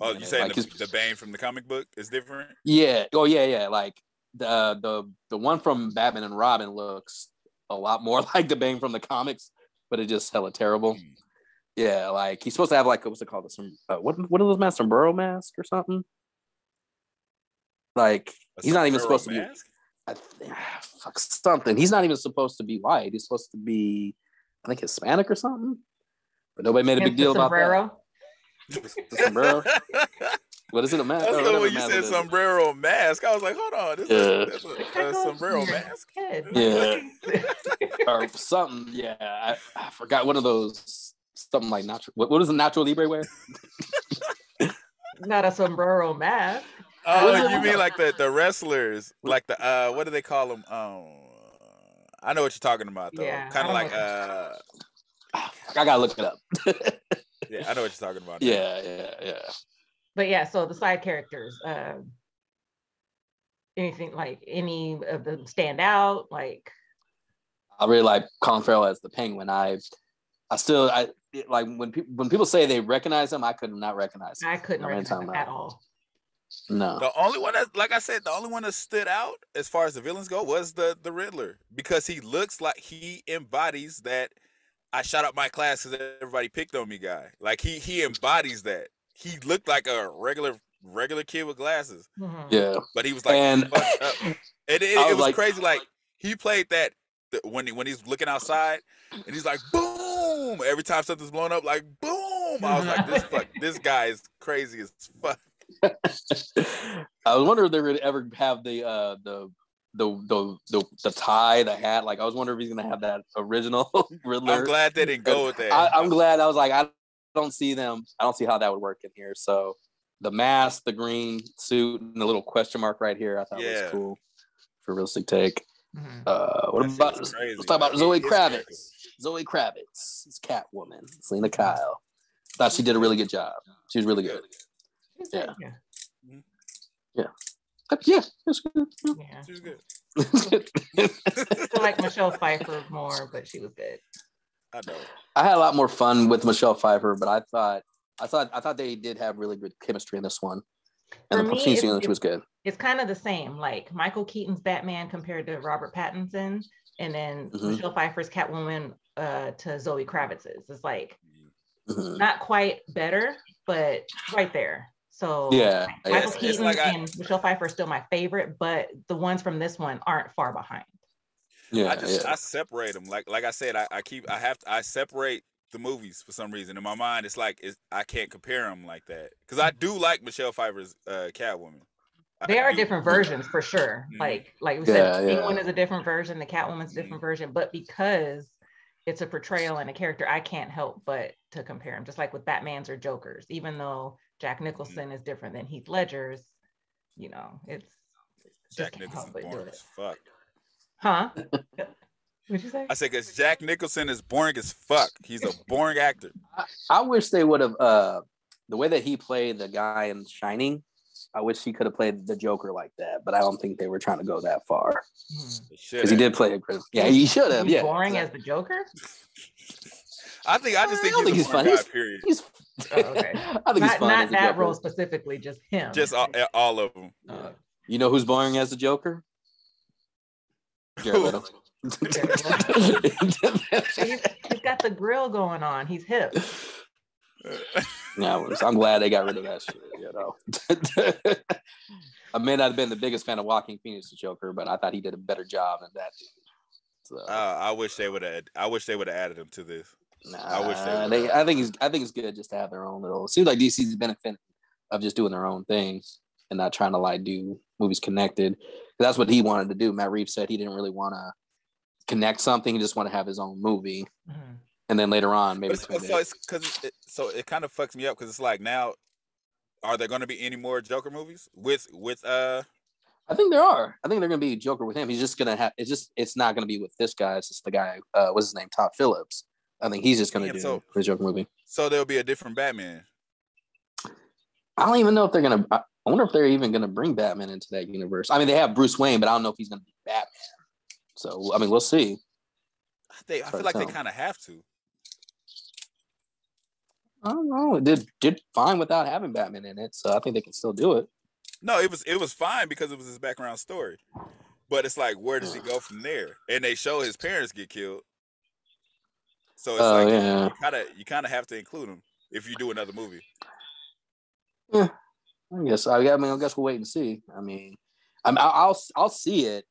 Oh, know, you saying like the, his- the Bane from the comic book is different? Yeah. Oh yeah, yeah. Like the the the one from Batman and Robin looks a lot more like the Bane from the comics, but it just hella terrible. Hmm. Yeah, like he's supposed to have like what's it called? Some uh, what what are those masks? Sombrero mask or something? Like A he's not even sombrero supposed to be. I th- fuck something. He's not even supposed to be white. He's supposed to be, I think, Hispanic or something. But nobody made a big the deal about sombrero. that. The sombrero. What is it? A mask? That's Oh, good whatever when you said it is. sombrero mask. I was like, hold on, this Yeah. is, that's a, a sombrero mask. head. Yeah. or something. Yeah, I, I forgot one of those. Something like natural. What, what is a Nacho Libre wear? Not a sombrero mask. Oh, you mean like the the wrestlers, like the uh, what do they call them? Um, I know what you're talking about though. Yeah, kind of like uh, Ah, I gotta look it up. yeah, I know what you're talking about. now. yeah, yeah, yeah. But yeah, so the side characters, um, anything like any of them stand out? Like I really like Colin Farrell as the Penguin. I, I still, I like when people when people say they recognize him, I could not recognize him. I couldn't Not recognize times them now. at all. No. The only one that, like I said, the only one that stood out as far as the villains go was the the Riddler because he looks like he embodies that. I shot up my class because everybody picked on me, guy. Like he he embodies that. He looked like a regular regular kid with glasses, Mhm. Yeah. but he was like And up. And it, it, I it was was like- crazy. Like he played that when he, when he's looking outside and he's like boom every time something's blown up, like boom. I was like, this fuck, this guy is crazy as fuck. I was wondering if they would ever have the uh the the the the, the tie, the hat. Like I was wondering if he's gonna have that original Riddler. I'm glad they didn't go with that. I, I'm glad. I was like, I don't see them. I don't see how that would work in here. So the mask, the green suit, and the little question mark right here, I thought Yeah. was cool for a realistic take. Mhm. Uh, what That about was let's talk about Like, Zoe Kravitz. character. Zoe Kravitz, is Catwoman, Selina Kyle. Thought she did a really good job. She was really good. Yeah. yeah. Yeah, it's good. yeah. She was good. I like Michelle Pfeiffer more, but she was good. I know. I had a lot more fun with Michelle Pfeiffer, but I thought I thought I thought they did have really good chemistry in this one. And For the me, scene was good. It's kind of the same, like Michael Keaton's Batman compared to Robert Pattinson, and then Mhm. Michelle Pfeiffer's Catwoman uh, to Zoe Kravitz's. It's like Mhm. not quite better, but right there. So Yeah, Michael yeah. It's- it's Keaton like I- and Michelle Pfeiffer are still my favorite, but the ones from this one aren't far behind. Yeah, I just yeah. I separate them. Like like I said, I, I keep I have to, I separate the movies for some reason. In my mind, it's like it's, I can't compare them like that because I do like Michelle Pfeiffer's uh, Catwoman. I They are do. different versions for sure. Mhm. Like like we Yeah, said, the yeah. Penguin is a different version, the Catwoman's a Mhm. different version, but because it's a portrayal and a character, I can't help but to compare them. Just like with Batman's or Joker's, even though Jack Nicholson is different than Heath Ledger's, you know, it's just Jack can't Nicholson help do boring it. as fuck. Huh? What'd you say? I say because Jack Nicholson is boring as fuck. He's a boring actor. I wish they would have uh the way that he played the guy in Shining. I wish he could have played the Joker like that, but I don't think they were trying to go that far Hmm. They should because he did play it. Yeah, he should have. He's Yeah, boring exactly. as the Joker? I think I just think don't he's, think he's boring funny. guy, period. He's. Oh, okay. I think he's Not, not that role specifically, just him. Just all, all of them. Uh, You know who's boring as the Joker? Jared Leto. he's, he's got the grill going on. He's hip. Yeah, I'm glad they got rid of that shit. You know, I may not have been the biggest fan of Joaquin Phoenix the Joker, but I thought he did a better job than that dude. So, Uh, I wish they would have. I wish they would have added him to this. Nah, I wish they they. would've. I think it's. I think it's good just to have their own little. It seems like DC's benefiting of just doing their own thing and not trying to like do movies connected. That's what he wanted to do. Matt Reeves said he didn't really want to connect something. He just want to have his own movie, Mhm. and then later on maybe. But turn it's, so it's because it, so it kind of fucks me up because it's like now, are there going to be any more Joker movies with with uh? I think there are. I think they're gonna be Joker with him. He's just gonna have. It's just. It's not gonna be with this guy. It's just the guy. Uh, what's his name? Todd Phillips. I think he's just gonna Damn, do so- the Joker movie. So there'll be a different Batman. I don't even know if they're gonna. I I wonder if they're even gonna bring Batman into that universe. I mean, they have Bruce Wayne, but I don't know if he's gonna be Batman. So I mean, we'll see. They, I feel like they kind of have to. I don't know. It did did fine without having Batman in it, so I think they can still do it. No, it was it was fine because it was his background story. But it's like, where does he go from there? And they show his parents get killed. So it's Oh like yeah. you kind of you kind of have to include him if you do another movie. Yeah, I guess I, I mean I guess we'll wait and see. I mean, I'm I'll I'll, I'll see it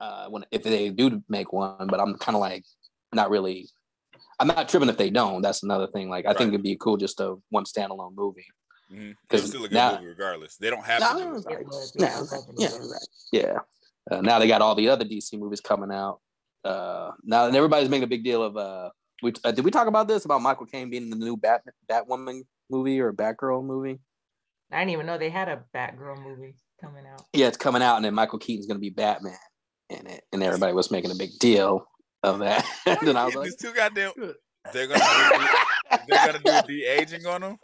uh, when if they do make one, but I'm kind of like not really. I'm not tripping if they don't. That's another thing. Like I Right. think it'd be cool just a one standalone movie. Mhm. It's 'Cause still a good now- movie regardless. They don't have No, to do no, it. no, Yeah, yeah, yeah. Yeah. Uh, now they got all the other DC movies coming out. Uh, now and everybody's making a big deal of. Uh, we uh, did we talk about this about Michael Caine being in the new Bat Batwoman movie or Batgirl movie? I didn't even know they had a Batgirl movie coming out. Yeah, it's coming out, and then Michael Keaton's going to be Batman in it, and everybody was making a big deal of that. and then I was like, These two goddamn. They're gonna do, de- they're gonna do de aging on them.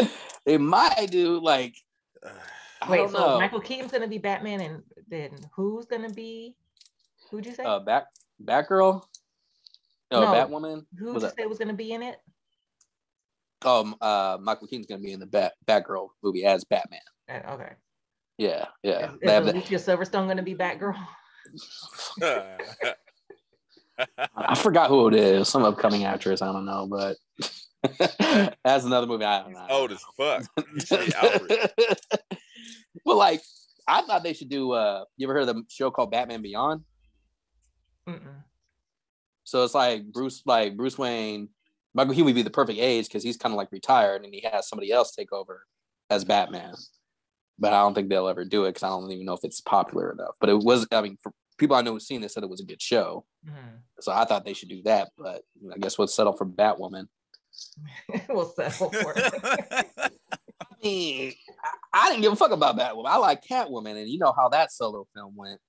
they might do like I Wait, so know. Michael Keaton's gonna be Batman, and then who's gonna be? Who'd you say? uh, Bat Batgirl, oh No. Batwoman. Who'd was you say was gonna be in it? Um, uh, Michael Keaton's going to be in the Bat Batgirl movie as Batman. Uh, okay. Yeah, yeah. Is, They have is that- Alicia Silverstone gonna be Batgirl? I forgot who it is. Some upcoming actress. I don't know, but that's another movie. I don't know. Old as fuck. You well, like I thought they should do. uh You ever heard of the show called Batman Beyond? Mm-mm. So it's like Bruce, like Bruce Wayne, Michael Keaton would be the perfect age because he's kind of like retired and he has somebody else take over as Batman. But I don't think they'll ever do it because I don't even know if it's popular enough. But it was, I mean, for people I know who've seen it said it was a good show. Mhm. So I thought they should do that. But I guess we'll settle for Batwoman. we'll settle for it. I mean, I didn't give a fuck about Batwoman. I like Catwoman, and you know how that solo film went.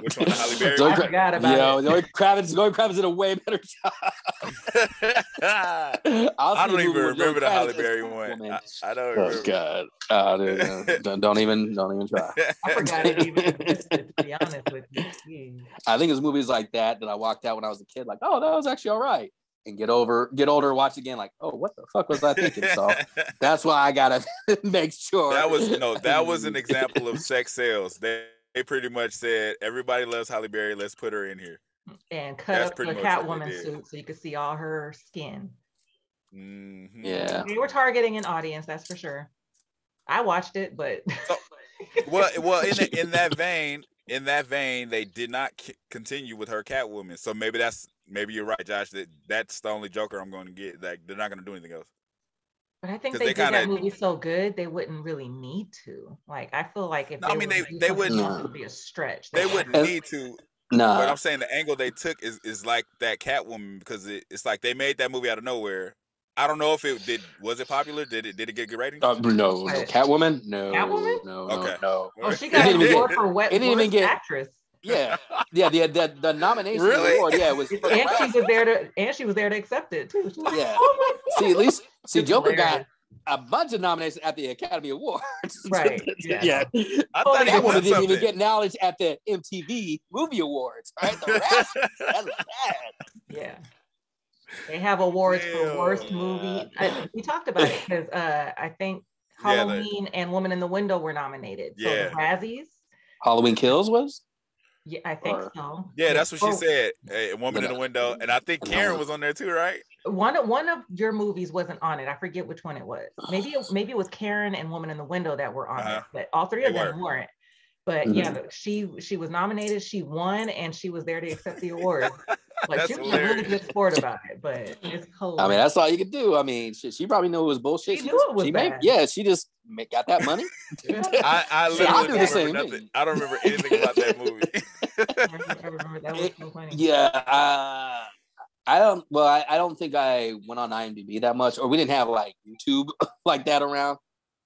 Which one, the Halle Berry Zoe I one? Kra- forgot about Yo, it. Zoe Kravitz, Zoe Kravitz did a way better job. I'll I don't even movie with Zoe remember the Kravitz Halle Berry one. I, I don't Oh remember. God! Uh, dude, don't, don't even, don't even try. I forgot it even existed, to be honest with you. I think it's movies like that that I walked out when I was a kid, like, oh, that was actually all right, and get over, get older, watch again, like, oh, what the fuck was I thinking? So that's why I gotta make sure that was no, that was an example of sex sales. They, they pretty much said everybody loves Halle Berry. Let's put her in here. And cut That's up the much what Catwoman suit so you could see all her skin. Mhm. Yeah. They were targeting an audience, that's for sure. I watched it, but Well, well, in the, in that vein, in that vein, they did not c- continue with her Catwoman. So maybe that's maybe you're right, Josh. That that's the only Joker I'm going to get. Like they're not going to do anything else. But I think they, they did that kinda- movie so good they wouldn't really need to. Like I feel like if No, I mean, they- they wouldn't- else, it would be a stretch. They They wouldn't need to. nah. But I'm saying the angle they took is is like that Catwoman because it, it's like they made that movie out of nowhere. I don't know if it did. Was it popular? Did it? Did it get good ratings? Uh, no, no, Right. Catwoman, no, Catwoman? no, Okay. no, no. Oh, she got didn't an award for wet it didn't even get- actress. Yeah, yeah, the the, the nomination Really? award, yeah, it was. for And she was there to and she was there to accept it too. Like, Yeah. "Oh See, at least see, It's Joker got a bunch of nominations at the Academy Awards. Right, yeah. yeah. I Oh, thought yeah. he didn't even get knowledge at the MTV Movie Awards. Right, the rest, that's bad. Yeah. They have awards for worst Ew. movie. I, we talked about it because uh, I think Yeah, the- Halloween and Woman in the Window were nominated. So Yeah. the Razzies, Halloween Kills was. Yeah, I think Or- so. Yeah, that's what she Oh, said. Hey, a woman in the window, and I think Karen was on there too, right? One of one of your movies wasn't on it. I forget which one it was. Maybe it, maybe it was Karen and Woman in the Window that were on Uh-huh. it, but all three of They them were. weren't. But Mhm. yeah, she she was nominated, she won, and she was there to accept the award. Like That's she was a really good sport about it, but it's cold. I mean, that's all you could do. I mean, she, she probably knew it was bullshit. She knew just- it was she made- yeah, she just got that money. I, I See, literally I'll do don't the same remember nothing. I don't remember anything about that movie. I remember that was was so funny. Yeah, uh, I don't. Well, I, I don't think I went on IMDb that much, or we didn't have like YouTube like that around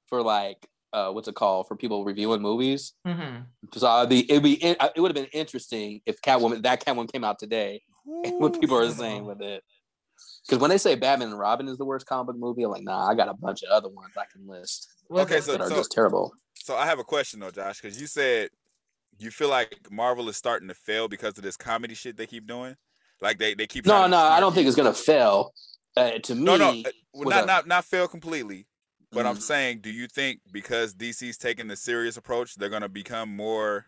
for like uh, what's it called for people reviewing movies. Mhm. So I'd be it'd be it would have been interesting if Catwoman that Catwoman came out today and what people are saying with it. Because when they say Batman and Robin is the worst comic book movie, I'm like, nah, I got a bunch of other ones I can list Was Okay, it- so- that are just terrible. So I have a question though, Josh, because you said you feel like Marvel is starting to fail because of this comedy shit they keep doing. Like they they keep. No, no, I don't think it's gonna fail. Uh, to me, No, no, uh, well, not up? not not fail completely. But I'm Mhm. saying, do you think because DC's taking the serious approach, they're gonna become more,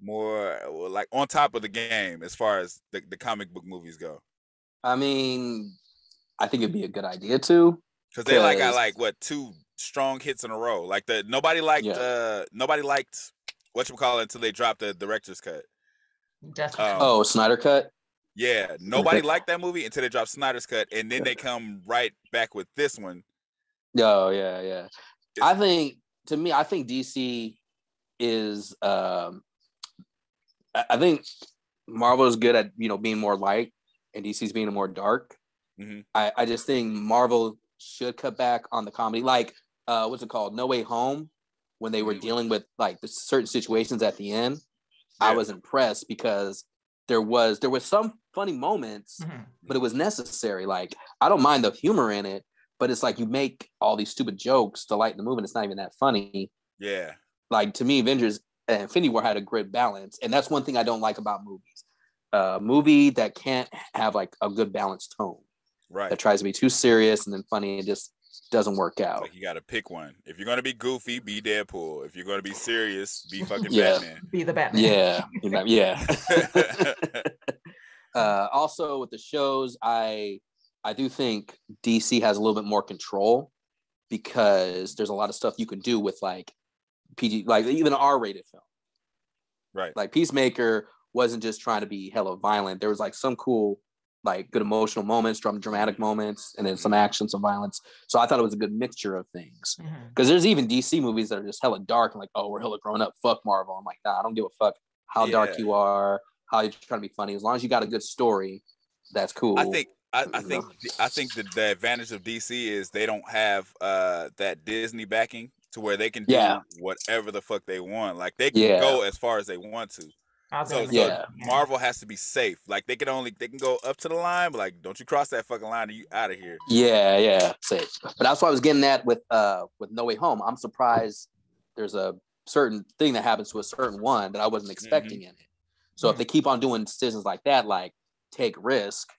more like on top of the game as far as the, the comic book movies go? I mean, I think it'd be a good idea too. Because they like got 'Cause- like what two strong hits in a row. Like the nobody liked Yeah. uh nobody liked what you call it until they dropped the director's cut. Justice Um, Oh, Snyder cut. Yeah, nobody liked that movie until they dropped Snyder's cut, and then they come right back with this one. Oh yeah, yeah. I think to me, I think DC is. um I I think Marvel is good at you know being more light, and DC's being more dark. Mhm. I I just think Marvel should cut back on the comedy, like uh what's it called, No Way Home, when they were Mhm. dealing with like the certain situations at the end. I was impressed because there was there was some funny moments Mhm. but it was necessary. Like I don't mind the humor in it, but it's like you make all these stupid jokes to lighten the movie, and it's not even that funny. Yeah, Like to me, Avengers and Infinity War had a great balance, and that's one thing I don't like about movies. A movie that can't have like a good balanced tone right. that tries to be too serious and then funny and just doesn't work out. Like you got to pick one. If you're gonna be goofy, be Deadpool. If you're gonna be serious, be fucking Yeah. Batman. Be the Batman. Yeah, yeah. uh, also with the shows, I I do think DC has a little bit more control because there's a lot of stuff you can do with like PG, like even an R-rated film. right. Like Peacemaker wasn't just trying to be hella violent. There was like some cool, like good emotional moments, dram- dramatic moments, and then some action, some violence. So I thought it was a good mixture of things. Mm-hmm. Because there's even DC movies that are just hella dark and like, oh, we're hella grown up. Fuck Marvel. I'm like, nah, I don't give a fuck how dark you are, how you're trying to be funny. As long as you got a good story, that's cool. I think I, I you think I think that the advantage of DC is they don't have uh that Disney backing to where they can do Yeah. whatever the fuck they want. Like they can Yeah. go as far as they want to. So, gonna so Yeah. Marvel has to be safe. Like they can only they can go up to the line, but like don't you cross that fucking line and you out of here. Yeah, yeah, safe. But that's what I was getting at with uh with No Way Home. I'm surprised there's a certain thing that happens to a certain one that I wasn't expecting in it. So if they keep on doing decisions like that, like take risk,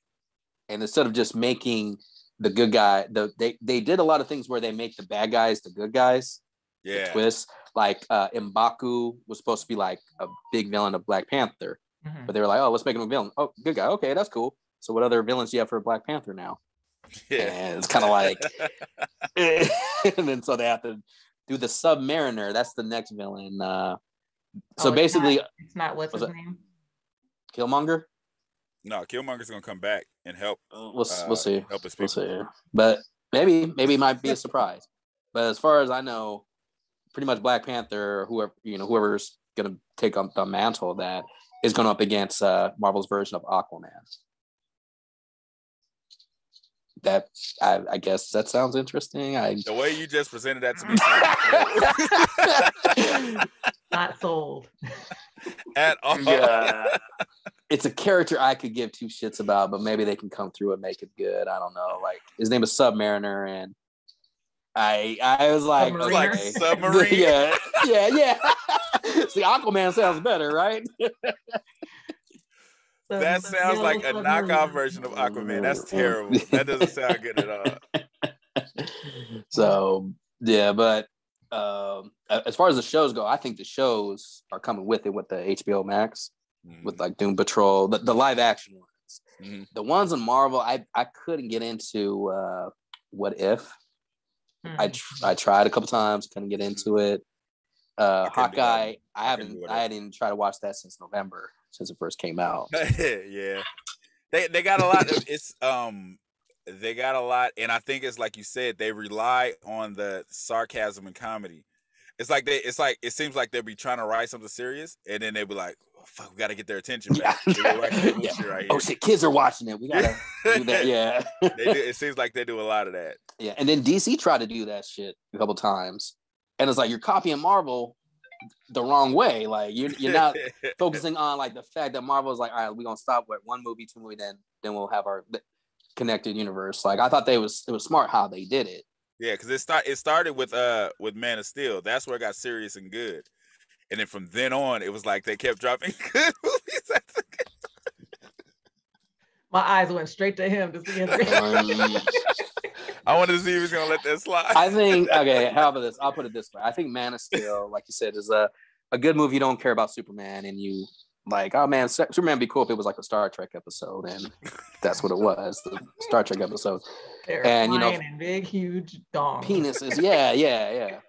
and instead of just making the good guy, the they they did a lot of things where they make the bad guys the good guys. the Yeah. Twist like uh Mbaku was supposed to be like a big villain of Black Panther, Mhm. but they were like, oh, let's make him a villain. Oh, good guy. Okay, that's cool. So what other villains do you have for Black Panther now? Yeah. And it's kind of like, and then so they have to do the Submariner. That's the next villain. Uh, so Oh, it's basically, not- it's not what's Was his it- name. Killmonger. No, Killmonger's gonna come back and help Uh, We'll uh, we'll see. help his We'll see. But maybe maybe it might be a surprise. But as far as I know, pretty much Black Panther, whoever you know, whoever's gonna take on the mantle of that is going up against uh, Marvel's version of Aquaman. That I, I guess that sounds interesting. I The way you just presented that to me Not sold. at all. yeah. It's a character I could give two shits about, but maybe they can come through and make it good. I don't know. Like his name is Submariner, and I I was like, Submariner? Like submarine? yeah, yeah, yeah. See, Aquaman sounds better, right? That sounds like a knockoff version of Aquaman. That's terrible. That doesn't sound good at all. so yeah, but um, as far as the shows go, I think the shows are coming with it with the HBO Max, with like Doom Patrol, the, the live action ones. Mhm. The ones in Marvel, I I couldn't get into. Uh, what if I Mhm. tr- I tried a couple times, couldn't get into it. Uh, I couldn't do Hawkeye. I haven't do I hadn't tried to watch that since November, since it first came out. yeah. They they got a lot of it's um they got a lot and I think it's like you said, they rely on the sarcasm and comedy. It's like they it's like it seems like they'll be trying to write something serious and then they'll be like, fuck, we got to get their attention back. They go right to the Yeah. right Oh shit, kids are watching it. We gotta do that. Yeah. Do, it seems like they do a lot of that. Yeah, and then DC tried to do that shit a couple times, and it's like you're copying Marvel the wrong way. Like you're you're not focusing on like the fact that Marvel is like, all right, we're gonna stop with one movie, two movie, then then we'll have our connected universe. Like I thought they was it was smart how they did it. Yeah, because it start it started with uh with Man of Steel. That's where it got serious and good. And then from then on, it was like they kept dropping good movies. My eyes went straight to him to see his Um, I wanted to see if he's gonna let that slide. I think okay. How about this? I'll put it this way. I think Man of Steel, like you said, is a a good movie. You don't care about Superman, and you like, oh man, Superman would be cool if it was like a Star Trek episode, and that's what it was, the Star Trek episode. They're And, you know, flying big, huge dong. Penises, yeah, yeah, yeah.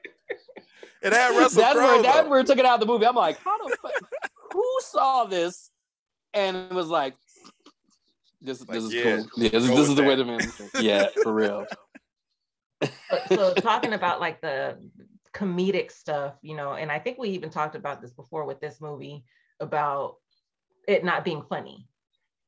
It had Russell that's Crowe. where that's where it took it out of the movie. I'm like, how the fuck? Who saw this? And it was like, this, Like, this is yeah, cool. Yeah, this, this with is the way that. the man. Yeah, for real. so, so talking about like the comedic stuff, you know, and I think we even talked about this before with this movie about it not being funny.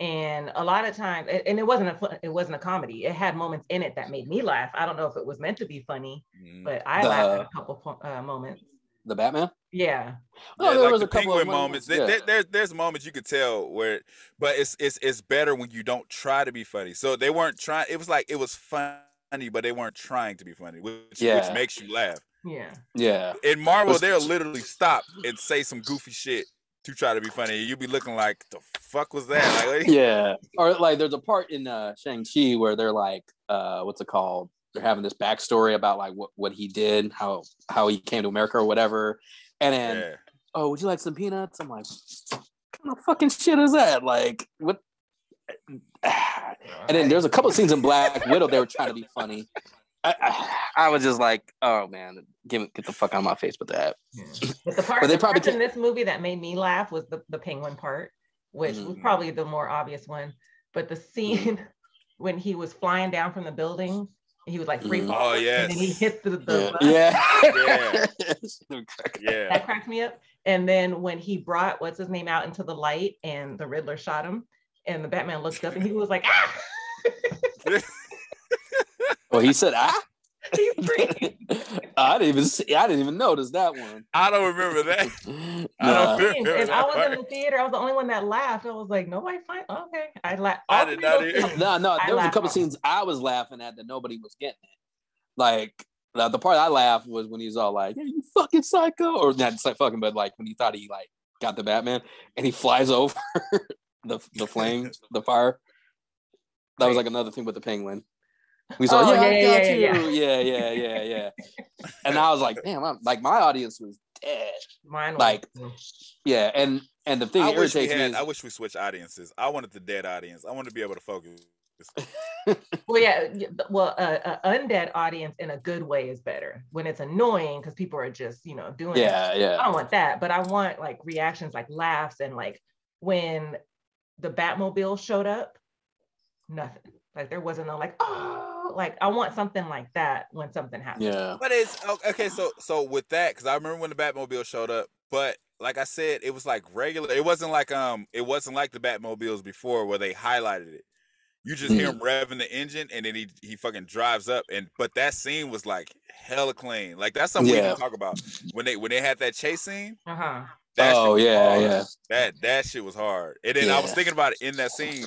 And a lot of times, and it wasn't a it wasn't a comedy. It had moments in it that made me laugh. I don't know if it was meant to be funny, Mhm. but I The- laughed at a couple uh, moments. The Batman. Yeah, Oh, Yeah, there like was the a couple penguin of moments. There, Yeah. there- there's there's moments you could tell where, but it's it's it's better when you don't try to be funny. So they weren't trying. It was like it was funny, but they weren't trying to be funny, which Yeah. which makes you laugh. yeah. yeah. In Marvel, Was- they'll literally stop and say some goofy shit to try to be funny. You be looking like the fuck was that? Like, yeah. Or like there's a part in uh shang-chi where they're like uh what's it called? They're having this backstory about like what, what he did how how he came to america or whatever. And then yeah. oh would you like some peanuts? I'm like what kind of fucking shit is that? Like what? And then there's a couple of scenes in black widow they were trying to be funny I, I, I was just like, oh man, get, get the fuck out of my face with that. Yeah. But the part, But they the probably parts in this movie that made me laugh was the, the penguin part, which was Mhm. probably the more obvious one. But the scene when he was flying down from the building, he was like free falling, Oh, and then he hit the, the Yeah. bus. Yeah. Yeah. that cracked me up. And then when he brought what's his name out into the light and the Riddler shot him, and the Batman looked up and he was like, ah, well, he said, ah. he's free. I didn't even see. I didn't even notice that one. I don't remember that. I don't and, and I was in the theater. I was the only one that laughed. I was like, nobody find okay. I laughed. I did not either. No, no, I there was a couple hard. scenes I was laughing at that nobody was getting it. Like the, the part I laughed was when he was all like, "Hey, you fucking psycho," or not just like fucking, but like when he thought he like got the Batman and he flies over the the flame, the fire. That was like another thing with the penguin. He's Oh, yeah, yeah, I yeah, got yeah, you. Yeah, yeah, yeah, yeah. and I was like, damn, I'm, like my audience was dead. Mine was Like, Yeah, and and the thing I that wish we had. is I wish we switched audiences. I wanted the dead audience. I wanted to be able to focus. Well, yeah. Well, a, a undead audience in a good way is better. When it's annoying because people are just, you know, doing. it. yeah, I don't want that, but I want like reactions, like laughs, and like when the Batmobile showed up, nothing. Like there wasn't no like, oh, like I want something like that when something happens. yeah. But it's okay. So so with that, because I remember when the Batmobile showed up, but like I said, it was like regular. It wasn't like um, it wasn't like the Batmobiles before where they highlighted it. You just hear him revving the engine, and then he he fucking drives up, and but that scene was like hella clean. Like that's something we can talk about when they when they had that chase scene. Uh huh. That shit Oh was yeah, hard. yeah. That that shit was hard. And then I was thinking about it in that scene.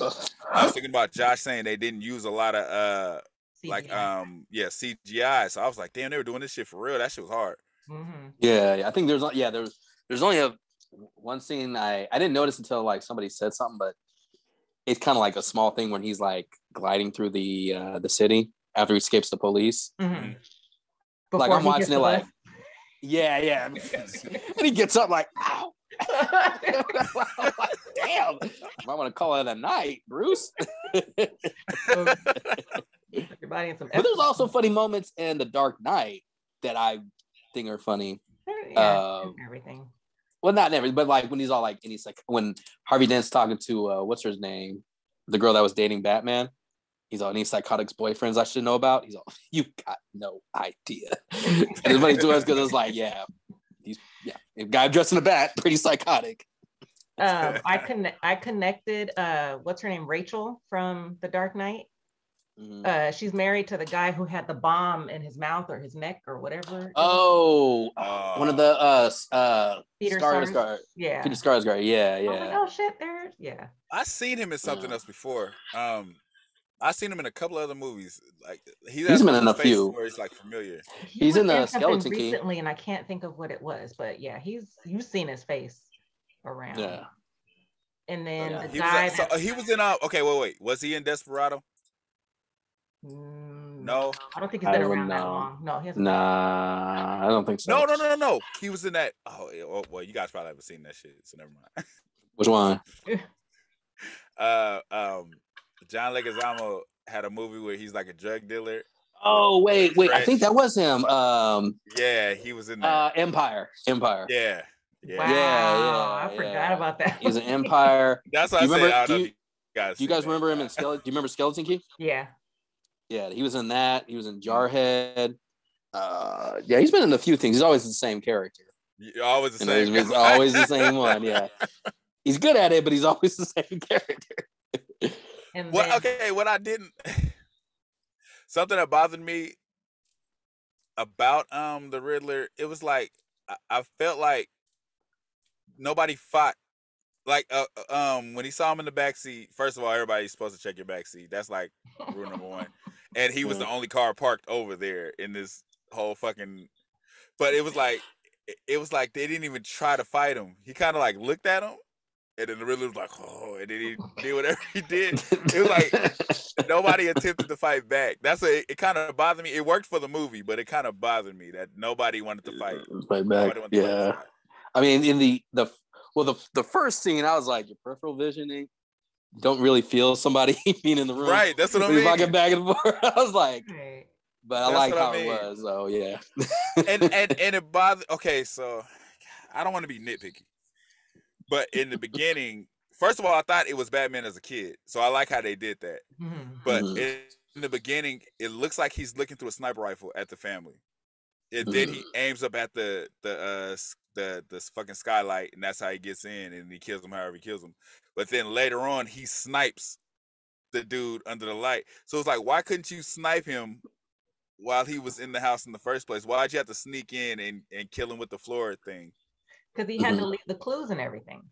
I was thinking about Josh saying they didn't use a lot of uh like um yeah CGI. So I was like, damn, they were doing this shit for real. That shit was hard. hmm Yeah, yeah. I think there's yeah there's there's only a one scene I I didn't notice until like somebody said something, but it's kind of like a small thing when he's like gliding through the uh the city after he escapes the police. hmm Like I'm watching it like yeah, yeah. and he gets up like ow. Damn, I want to call it a night, Bruce. your body in some. But there's also funny moments in The Dark Knight that I think are funny. yeah, um, everything. Well, not everything, but like when he's all like, and he's like, when Harvey Dent's talking to uh, what's her name, the girl that was dating Batman. He's all any psychotics boyfriends I should know about. He's all, you got no idea. and it's funny to us because it's like, yeah, he's yeah, a guy dressed in a bat, pretty psychotic. um, I connect. I connected. Uh, what's her name? Rachel from The Dark Knight. Mhm. Uh, she's married to the guy who had the bomb in his mouth or his neck or whatever. Oh, Uh, one of the uh uh Peter Sarsgaard. Sarsgaard. Yeah. Peter Sarsgaard. Yeah, I was like, yeah. oh shit, there. Yeah. I seen him in something Yeah. else before. Um, I seen him in a couple other movies. Like he's, He's has been in those a few. where he's like familiar. He He's in the Skeleton Key. recently, and I can't think of what it was, but yeah, he's you've seen his face around. Yeah. And then Yeah. the He guy. was, so, he was in. Uh, okay, wait, wait. Was he in Desperado? Mm, No. I don't think he's I been don't around that long. No, he hasn't. Nah, I don't think so. No, no, no, no, no. He was in that. Oh, oh well, you guys probably haven't seen that shit, so never mind. Which one? uh, um, John Leguizamo had a movie where he's like a drug dealer. Oh wait, wait. I think that was him. Um, Yeah, he was in that. uh, Empire. Empire. yeah, yeah. Wow, yeah, I forgot yeah. about that. He's an Empire. That's what I you said. remember- I don't do know you- you guys. Do you guys that. remember him in Skeleton? Do you remember Skeleton Key? yeah. Yeah, he was in that. He was in Jarhead. Uh, yeah, he's been in a few things. He's always the same character. You're always the You same. he's always the same one. Yeah, he's good at it, but he's always the same character. And What? then, Okay, what I didn't. Something that bothered me about um the Riddler, it was like I, I felt like nobody fought. Like uh, uh, um when he saw him in the backseat, first of all, everybody's supposed to check your backseat. That's like rule number one. And he was the only car parked over there in this whole fucking. But it was like, it was like they didn't even try to fight him. He kind of like looked at him, and then the Riddler was like, "Oh," and then he did whatever he did. It was like nobody attempted to fight back. That's a, it. kind of bothered me. It worked for the movie, but it kind of bothered me that nobody wanted to fight. Fight back. wanted to fight Yeah. I mean, in the the well, the the first scene, I was like, your peripheral visioning. Don't really feel somebody being in the room. Right, that's what I He's mean. walking back and forth. I was like, Right. but I like what I how mean. it was. So yeah. and and and it bothered. Okay, so I don't want to be nitpicky, but in the beginning, first of all, I thought it was Batman as a kid, so I like how they did that. Mhm. But in, in the beginning, it looks like he's looking through a sniper rifle at the family, and then he aims up at the the uh the the fucking skylight, and that's how he gets in, and he kills him however he kills him. But then later on, he snipes the dude under the light. So it's like, why couldn't you snipe him while he was in the house in the first place? Why'd you have to sneak in and, and kill him with the floor thing? Because he had to Mhm. leave the clues and everything.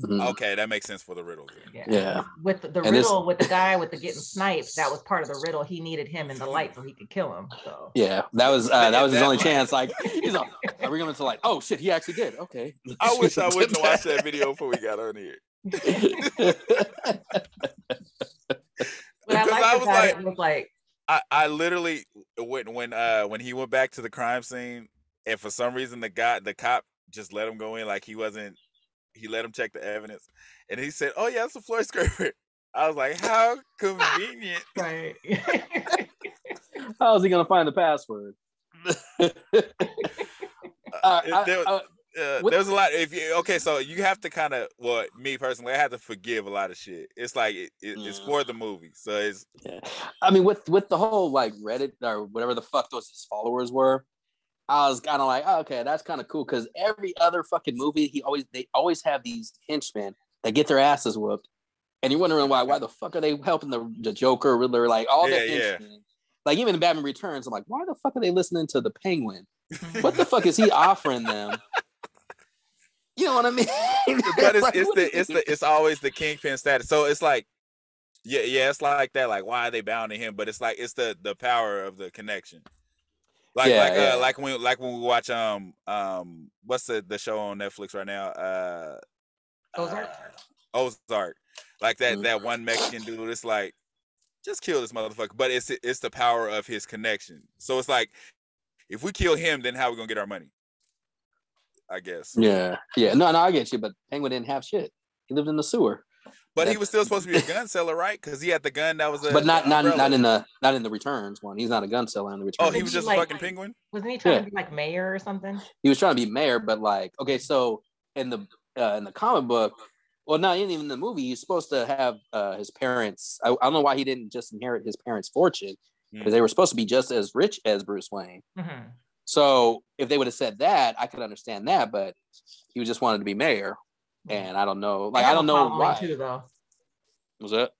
Mhm. Okay, that makes sense for the riddle. Yeah. Yeah. With the And this- riddle, with the guy with the getting sniped, that was part of the riddle. He needed him in the light so he could kill him. So Yeah, that was uh, that was his only chance. Like he's like, are we going to like? Oh shit, he actually did. Okay. I wish I wouldn't have watched that video before we got on here. what I Because liked I was about like- it was like, I, I literally when when uh when he went back to the crime scene and for some reason the guy the cop just let him go in like he wasn't he let him check the evidence and he said oh yeah it's a floor scraper I was like how convenient right. How is he going to find the password? Uh, Uh, I- there, I- uh, what- there's a lot if you okay so you have to kind of well me personally I have to forgive a lot of shit it's like it, it, it's Mm. for the movie so it's Yeah. I mean, with with the whole like Reddit or whatever the fuck those his followers were, I was kind of like, oh, okay, that's kind of cool because every other fucking movie, he always they always have these henchmen that get their asses whooped, and you're wondering why why the fuck are they helping the the Joker, Riddler, like all the Yeah, yeah. Like even in Batman Returns, I'm like, why the fuck are they listening to the Penguin? What the fuck is he offering them? You know what I mean? but it's, Like, it's the it's the it's always the kingpin status. So it's like, yeah, yeah, it's like that. Like, why are they bound to him? But it's like it's the the power of the connection. Like Yeah, like yeah. uh like when like when we watch um um what's the the show on Netflix right now? Uh Ozark? uh, Ozark. Like that Mhm. that one Mexican dude. It's like just kill this motherfucker. But it's it's the power of his connection. So it's like if we kill him, then how are we gonna get our money? I guess. Yeah, yeah. No, no, I get you, but Penguin didn't have shit. He lived in the sewer. But he was still supposed to be a gun seller, right? Because he had the gun that was a. but not not umbrella. not in the not in the returns one. He's not a gun seller in the returns. Oh, he was just like- a fucking penguin. Wasn't he trying Yeah. to be like mayor or something? he was trying to be mayor, but like okay, so in the uh, in the comic book, well, not even in the movie, he's supposed to have uh, his parents. I, I don't know why he didn't just inherit his parents' fortune because Mm. they were supposed to be just as rich as Bruce Wayne. Mhm. So if they would have said that, I could understand that, but he just wanted to be mayor. And I don't know. Like I don't know why. Too, though. Was that?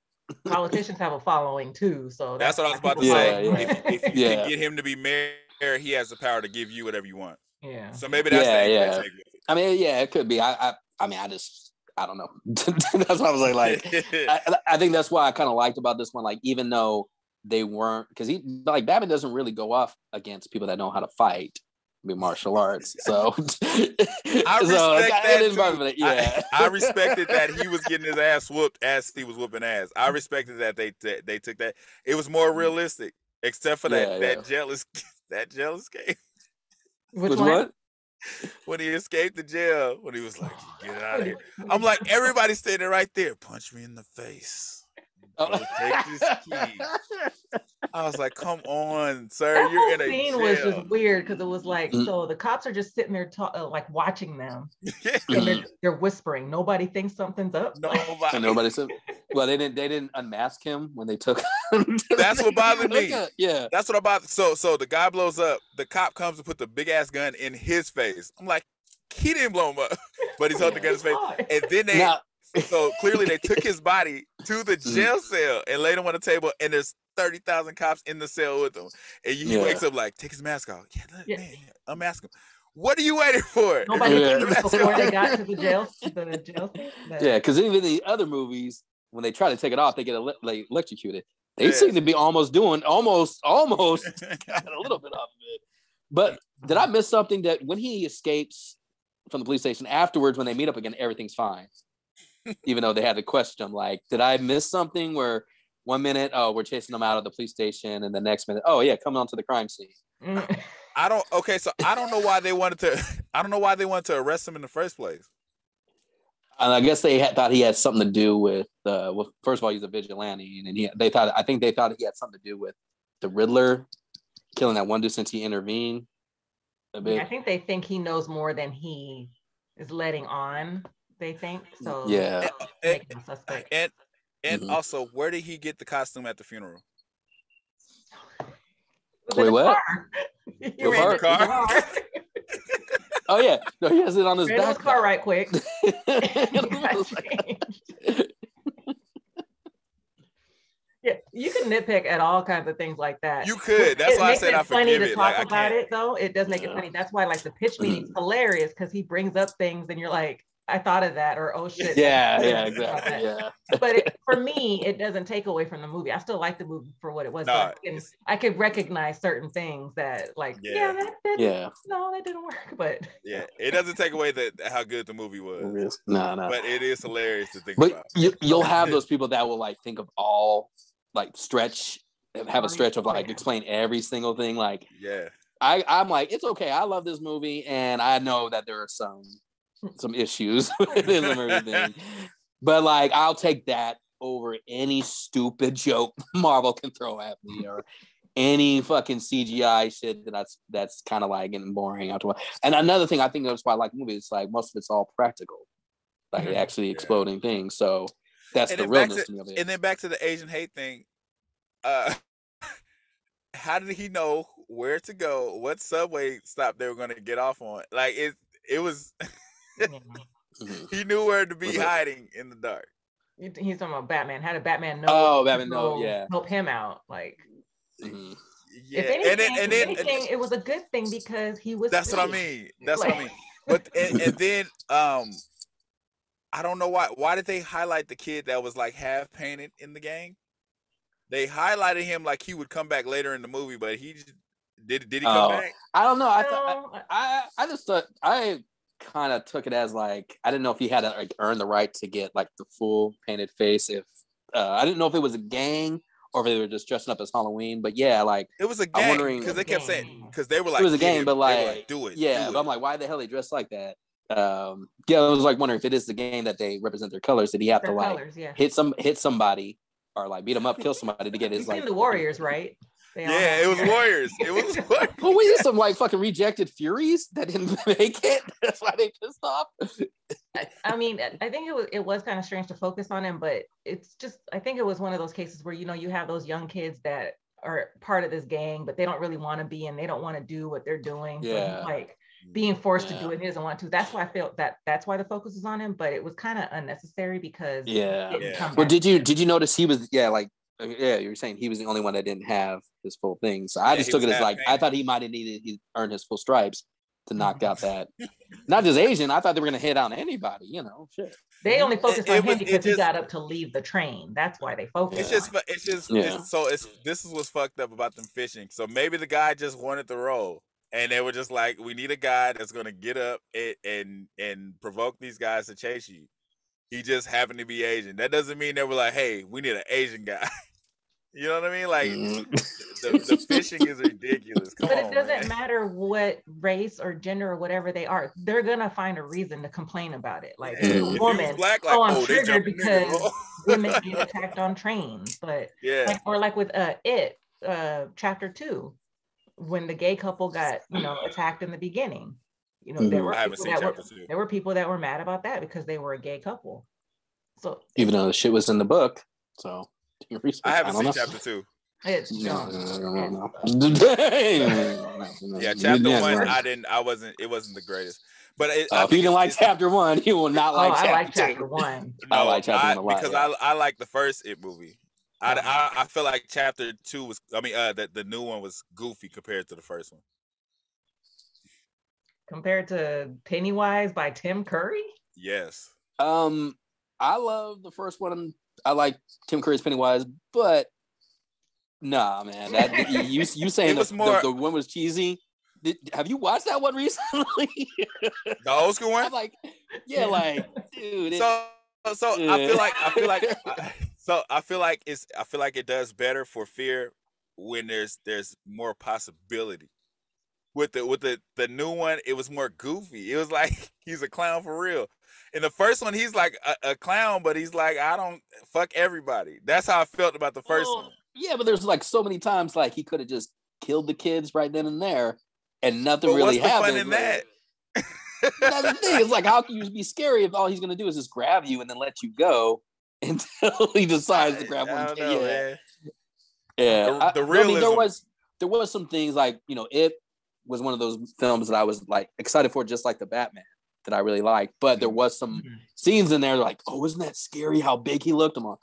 Politicians have a following too, so that's, that's what I was about to say. Yeah, yeah. If, if, you yeah. can get him to be mayor, he has the power to give you whatever you want. Yeah. So maybe that's yeah, yeah. I mean, yeah, it could be. I, I, I mean, I just, I don't know. that's why I was like, like, I, I think that's why I kind of liked about this one. Like, even though they weren't, because he, like, Batman doesn't really go off against people that know how to fight be martial arts. So I respect so, that. yeah, I, I, respected that he was getting his ass whooped as he was whooping ass. I respected that they t- they took that. It was more mm. realistic, except for that yeah, that jealous that jealous game. Which what? When he escaped the jail, when he was like, "Get out of here!" I'm like, everybody's standing right there. Punch me in the face. Oh. Take this key. I was like, "Come on, sir! That You're in a scene jail. was just weird because it was like, mm. so the cops are just sitting there, ta- uh, like watching them, and they're, they're, whispering. Nobody thinks something's up. Nobody. nobody said. Well, they didn't. They didn't unmask him when they took. That's what bothered me. Yeah, that's what about. So, so the guy blows up. The cop comes and put the big ass gun in his face. I'm like, he didn't blow him up, but he's holding the gun in his face. And then they now, so clearly they took his body to the mm. jail cell and laid him on the table, and there's thirty thousand cops in the cell with him. And he yeah. wakes up like, take his mask off. Yeah, look, yeah. man, unmask him. What are you waiting for? Nobody yeah. before they got to the jail. The jail yeah, because even the other movies, when they try to take it off, they get like electrocuted. They seem to be almost doing almost almost got a little bit off of it. But did I miss something that when he escapes from the police station afterwards, when they meet up again, everything's fine? Even though they had to question him, like, did I miss something where one minute, oh, we're chasing them out of the police station, and the next minute, oh yeah, coming onto the crime scene. I don't okay, so I don't know why they wanted to I don't know why they wanted to arrest him in the first place. And I guess they had, thought he had something to do with uh well, first of all, he's a vigilante, and he they thought I think they thought he had something to do with the Riddler killing that one dude since he intervened. A bit. I think they think he knows more than he is letting on they think. So yeah, and, and, and, and mm-hmm. also, where did he get the costume at the funeral? Wait, what? Your car. car. oh yeah, no, he has it on his Ran back. His car right quick. yeah, you can nitpick at all kinds of things like that. You could. That's it why I said I funny forgive to it. talk like, about it though. It does make it funny. That's why like the pitch meeting's hilarious because he brings up things and you're like, I thought of that, or oh shit. Yeah, yeah, exactly. Yeah. But it, for me, it doesn't take away from the movie. I still like the movie for what it was. No, I, can, I could recognize certain things that, like, yeah, yeah, that, that, yeah. no, that didn't work. But yeah, it doesn't take away that how good the movie was. No, no. But it is hilarious to think but about. You, you'll have those people that will like think of all like stretch, have a stretch of like explain every single thing. Like, yeah. I, I'm like, it's okay. I love this movie, and I know that there are some some issues with everything. But like, I'll take that over any stupid joke Marvel can throw at me or any fucking CGI shit that's that's kind of like getting boring after a while. And another thing I think that's why I like movies, like most of it's all practical, like mm-hmm. actually exploding yeah. things. So that's and the realness to, to me And then back to the Asian hate thing. Uh how did he know where to go, what subway stop they were gonna get off on? Like it it was. He knew where to be hiding in the dark. He's talking about Batman. How did Batman know? Oh, Batman know, yeah. Help him out. Like, mm-hmm. yeah. If anything, and then, and then, anything, it was a good thing because he was. That's free. what I mean. That's like, what I mean. But and, and then um, I don't know why. Why did they highlight the kid that was like half painted in the game? They highlighted him like he would come back later in the movie, but he just, did. Did he come oh, back? I don't know. I, th- I, I I just thought I kind of took it as like I didn't know if he had to like earn the right to get like the full painted face. If uh, I didn't know if it was a gang or if they were just dressing up as Halloween. But yeah, like it was a gang. Because they kept saying because they were like it was a gang, but like, like, do it. Yeah, do but it. I'm like, why the hell they dressed like that? Um, yeah, I was like wondering if it is the game that they represent their colors. Did he have their to like colors, yeah. hit some hit somebody or like beat them up, kill somebody to get his like the Warriors, right? Yeah, it was Warriors. It was Warriors. well, we had some like fucking rejected Furies that didn't make it. That's why they pissed off. I mean, I think it was it was kind of strange to focus on him, but it's just I think it was one of those cases where you know you have those young kids that are part of this gang, but they don't really want to be and they don't want to do what they're doing. Yeah. So like being forced to do it. He doesn't want to. That's why I felt that that's why the focus is on him. But it was kind of unnecessary because Yeah. didn't Yeah. Well, did you did you notice he was yeah like yeah you were saying he was the only one that didn't have his full thing. So I Yeah, just took it as half like I thought he might have needed he earned his full stripes to knock out that not just Asian. I thought they were gonna hit on anybody. You know, shit. They only focused it on him was- it because he got up to leave the train. That's why they focused. It's just, fu- it's just, Yeah. it's, so it's this is what's fucked up about them fishing. So maybe the guy just wanted the role, and they were just like, we need a guy that's gonna get up and and, and provoke these guys to chase you. He just happened to be Asian. That doesn't mean they were like, hey, we need an Asian guy. you know what I mean? Like Mm. the, the fishing is ridiculous. Come but on, it doesn't man. matter what race or gender or whatever they are. They're gonna find a reason to complain about it. Like Yeah, if you're If a woman, black, like, oh, I'm oh, triggered because women get attacked on trains. But yeah, like, or like with uh it uh chapter two, when the gay couple got you know attacked in the beginning. You know, there Mhm. were I haven't people seen that were two. there were people that were mad about that because they were a gay couple. So Even though the shit was in the book, so your research. I haven't don't seen know. chapter two. it's No, no, no, no, no. Yeah, chapter Yeah, one, right. I didn't, I wasn't, it wasn't the greatest. But it, Uh, if you didn't like it's- it's- chapter one, you will not oh, like I chapter like two. chapter one. I like chapter one a lot, because yeah. I I like the first It movie. I, Oh. I I feel like chapter two was. I mean, uh, the the new one was goofy compared to the first one. Compared to Pennywise by Tim Curry. Yes. Um, I love the first one. I like Tim Curry's Pennywise, but nah, man. That you you saying It the, was the- more- the, one was cheesy. Did, have you watched that one recently? The old school one. I'm like, yeah, like, dude. it- So so I feel like I feel like I- so I feel like it's I feel like it does better for fear when there's there's more possibility. With the with the the new one, it was more goofy. It was like he's a clown for real. In the first one, he's like a, a clown, but he's like I don't fuck everybody. That's how I felt about the first Well, one. yeah, but there's like so many times like he could have just killed the kids right then and there, and nothing But really happened. fun in like- that? That's the thing. It's like how can you be scary if all he's gonna do is just grab you and then let you go until he decides to grab I one? don't know, yeah, man. yeah. The- I- the I mean, there was there was some things like you know it was one of those films that I was like excited for, just like the Batman that I really liked. But there was some Mhm. scenes in there like, oh, isn't that scary? How big he looked. I'm like,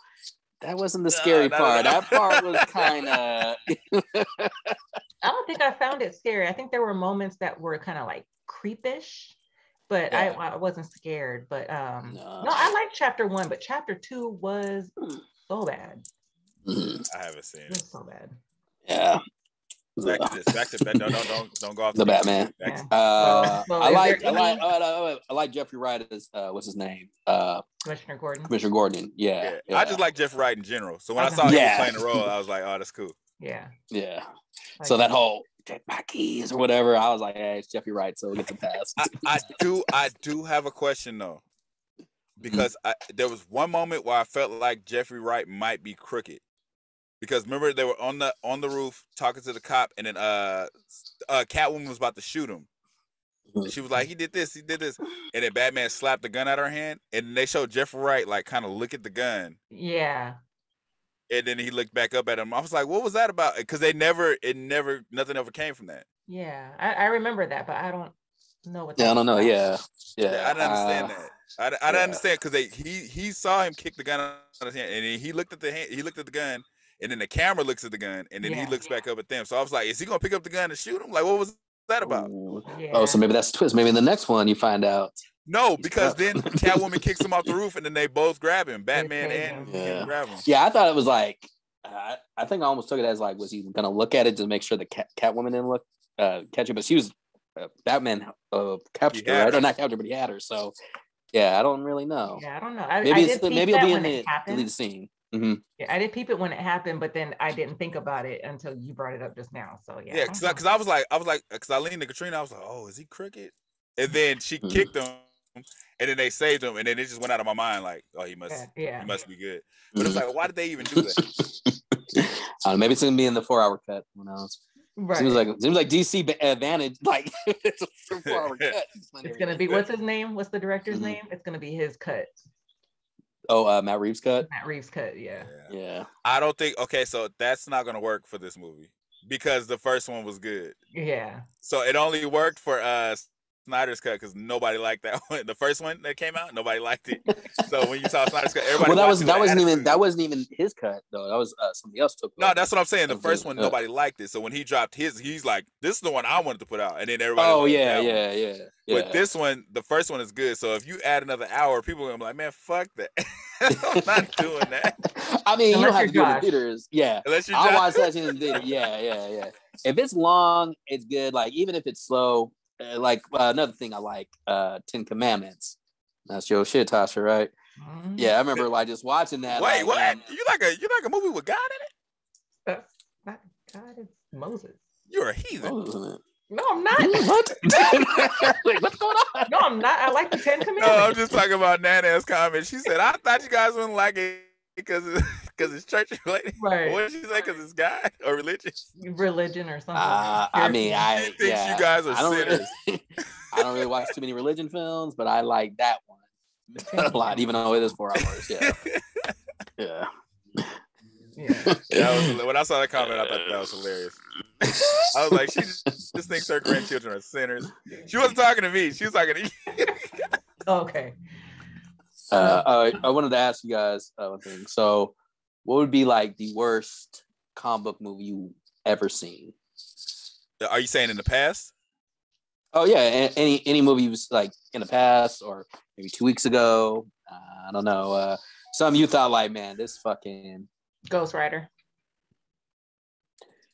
that wasn't the scary no, no, part. That part was kind of I don't think I found it scary. I think there were moments that were kind of like creepish, but Yeah. I, I wasn't scared. But um, No. no, I liked chapter one, but chapter two was so bad. I haven't seen It it. was so bad. yeah. Back to this. Back to back. Don't don't don't, don't go off The Batman. Back to- Uh, Well, I like I like any- oh, I like Jeffrey Wright as uh, what's his name? Uh, Commissioner Gordon. Commissioner Gordon. Yeah, Yeah. I just like Jeff Wright in general. So when I Okay. saw him Yeah. playing the role, I was like, oh, that's cool. Yeah. yeah. like So that whole take my keys or whatever, I was like, hey, it's Jeffrey Wright, so it gets a pass. I, I do I do have a question though. Because I, there was one moment where I felt like Jeffrey Wright might be crooked. Because remember they were on the on the roof talking to the cop and then uh uh Catwoman was about to shoot him. And she was like, he did this, he did this. And then Batman slapped the gun out of her hand. And they showed Jeff Wright like kind of look at the gun. Yeah. And then he looked back up at him. I was like, what was that about? Because they never, it never, nothing ever came from that. Yeah. I, I remember that, but I don't know what yeah, I don't know. was Yeah, yeah. Yeah, I don't understand uh, that. I, d- I don't yeah. understand because he he saw him kick the gun out of his hand, and he looked at the hand, he looked at the gun, and then the camera looks at the gun, and then Yeah. he looks back up at them. So I was like, is he gonna pick up the gun and shoot him? Like, what was that about? Yeah. Oh, so maybe that's a twist. Maybe in the next one you find out. No, because then Catwoman kicks him off the roof, and then they both grab him, Batman save and, Yeah. grab him. Yeah, I thought it was like. I I think I almost took it as like, was he gonna look at it to make sure the cat Catwoman didn't look uh, catch it? But she was uh, Batman uh, captured He her, had right? her. Or not captured, but he had her. So yeah, I don't really know. Yeah, I don't know. I, I Maybe did it's the, maybe it'll be in it the deleted scene. Hmm Yeah, I did peep it when it happened, but then I didn't think about it until you brought it up just now. So yeah. Yeah, I because don't I, was like, I was like, because I leaned to Katrina, I was like, oh, is he crooked? And then she Mhm. kicked him, and then they saved him, and then it just went out of my mind, like, oh, he must, yeah, yeah. he must be good. But it's like, why did they even do that? I don't know, maybe it's gonna be in the four-hour cut. Who knows? right. Seems like seems like DC advantage. Like it's a four-hour cut. it's gonna be what's his name? What's the director's Mhm. name? It's gonna be his cut. Oh, uh, Matt Reeves cut. Matt Reeves cut. Yeah. Yeah. Yeah. I don't think okay, so that's not gonna work for this movie because the first one was good. Yeah. So it only worked for uh Snyder's cut because nobody liked that one. The first one that came out, nobody liked it. So when you saw Snyder's cut, everybody. well, that was watched that wasn't even that wasn't even his cut though. That was uh, somebody else took. No, that's what I'm saying. The first one, uh, nobody liked it. So when he dropped his, he's like, "This is the one I wanted to put out," and then everybody. Oh yeah, yeah, yeah, yeah. But this one, the first one is good. So if you add another hour, people are gonna be like, "Man, fuck that! I'm not doing that." I mean, you don't have to you're do it in theaters. Yeah, Unless you I'll Josh. watch that in the theater. Yeah, yeah, yeah. If it's long, it's good. Like even if it's slow, like uh, another thing I like, uh, Ten Commandments. That's your shit, Tasha, right? Mhm. Yeah, I remember like just watching that. Wait, like, what? and- You like a you like a movie with God in it? That's not God, it's Moses. You're a heathen. Isn't it? No, I'm not. what? Wait, what's going on? No, I'm not. I like the Ten Commandments. No, I'm Commandments. just talking about Nana's comment. She said, "I thought you guys wouldn't like it because because it's church related." Right. What did she say? Because it's God or religious? Religion or something. Uh, I mean, I She thinks you yeah, guys are I don't sinners. Really, I don't really watch too many religion films, but I like that one a lot, even though it is four hours. Yeah, yeah. yeah. That was, when I saw that comment, I thought that was hilarious. I was like, she just, just thinks her grandchildren are sinners. She wasn't talking to me. She was talking to you. Okay. Uh, uh, I wanted to ask you guys uh, one thing. So, what would be like the worst comic book movie you ever seen? Are you saying in the past? Oh yeah, any any movie was like in the past or maybe two weeks ago. Uh, I don't know. Uh, some you thought like, man, this fucking Ghost Rider.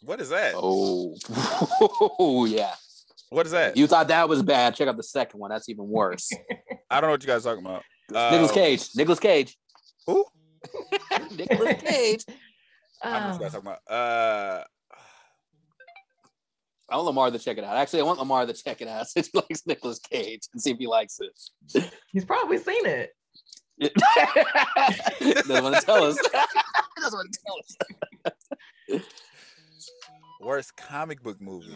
What is that? oh, oh yeah. What is that? You thought that was bad. Check out the second one. That's even worse. I don't know what you guys are talking about. Nicolas Um, Cage. Nicolas Cage. Who? Nicolas Cage. I don't know what Um, you guys are talking about. Uh, I want Lamar to check it out. Actually, I want Lamar to check it out since he likes Nicolas Cage and see if he likes it. he's probably seen it. Doesn't want to tell us. Doesn't want to tell us. worst comic book movie.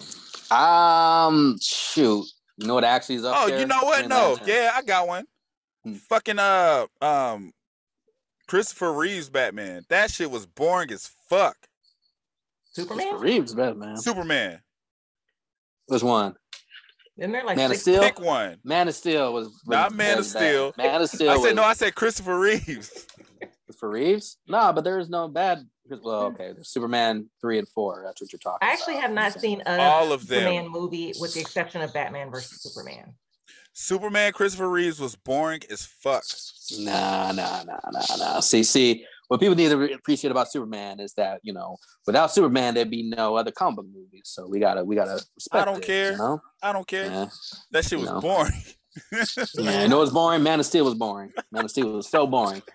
Um, shoot. You know what actually is up Oh, there? you know what? No, yeah, I got one. Hmm. Fucking uh, um, Christopher Reeves Batman. That shit was boring as fuck. Superman. Christopher Reeves, best man. Superman. Which one? Isn't there like Man of Steel. Pick one. Man of Steel was, was Not Man of was bad. Steel. Man of Steel. I was said no. I said Christopher Reeves. for Reeves. No, but there is no bad. Well, okay. There's Superman three and four. That's what you're talking. I actually about. have not seen a All of them. Superman movie with the exception of Batman versus Superman. Superman Christopher Reeves was boring as fuck. Nah, nah, nah, nah, nah. See, see, what people need to re- appreciate about Superman is that you know, without Superman, there'd be no other comic book movies. So we gotta, we gotta respect. I don't it, care. You know? I don't care. Yeah. That shit was No. boring. Yeah, know it's boring. Man of Steel was boring. Man of Steel was so boring.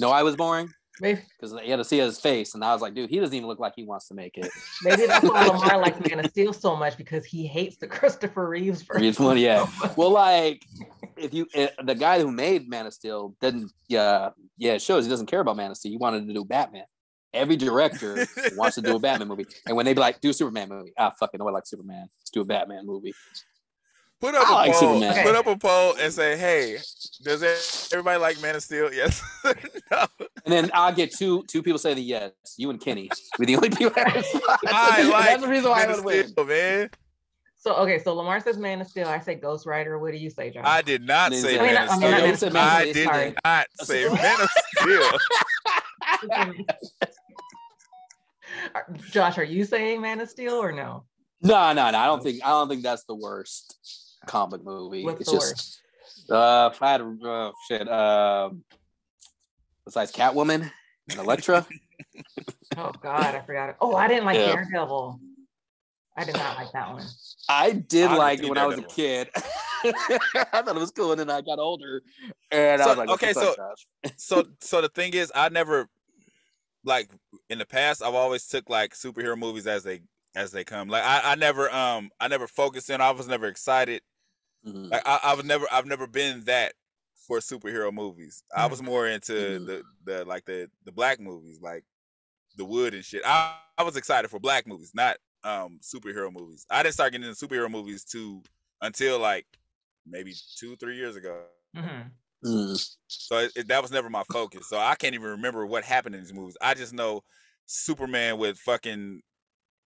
No, I was boring because you had to see his face, and I was like, dude, he doesn't even look like he wants to make it. maybe that's why Lamar likes Man of Steel so much because he hates the Christopher Reeves version. Reeves one, yeah. Well, like if you uh, the guy who made Man of Steel didn't, yeah, yeah, it shows he doesn't care about Man of Steel. He wanted to do Batman. Every director wants to do a Batman movie, and when they be like, do a Superman movie, ah, fucking no, I like Superman. Let's do a Batman movie. Put up I a like poll. Superman. Put up a poll and say, "Hey, does everybody like Man of Steel?" Yes. no. And then I'll get two two people say the yes. You and Kenny. We're the only people that. I like That's the reason why Man I of would win. Steel, man. So okay, so Lamar says Man of Steel. I say Ghost Rider. What do you say, John? I did not Then say say- I mean, Man of I mean, I Steel. meant said Man of I did Sorry. not say Man of Steel. Josh, are you saying Man of Steel or no? No, no, no. I don't think I don't think that's the worst comic movie. What's it's the just uh if I had uh, shit, um besides Catwoman and Elektra. Oh God, I forgot it. Oh, I didn't like Yeah. Daredevil. I did not like that one. I did I like it when seen I was a kid. I thought it was cool, and then I got older, and I So, was like, okay, okay, so so- so so the thing is i never like in the past i've always took like superhero movies as they as they come like i, I never um i never focused in i was never excited Mhm. like I, i was never i've never been that for superhero movies i was more into Mhm. the the like the the black movies like the wood and shit I, I was excited for black movies not um superhero movies i didn't start getting into superhero movies too until like maybe two three years ago Mhm. Mm. so it, it- that was never my focus. So I can't even remember what happened in these movies. I just know Superman with fucking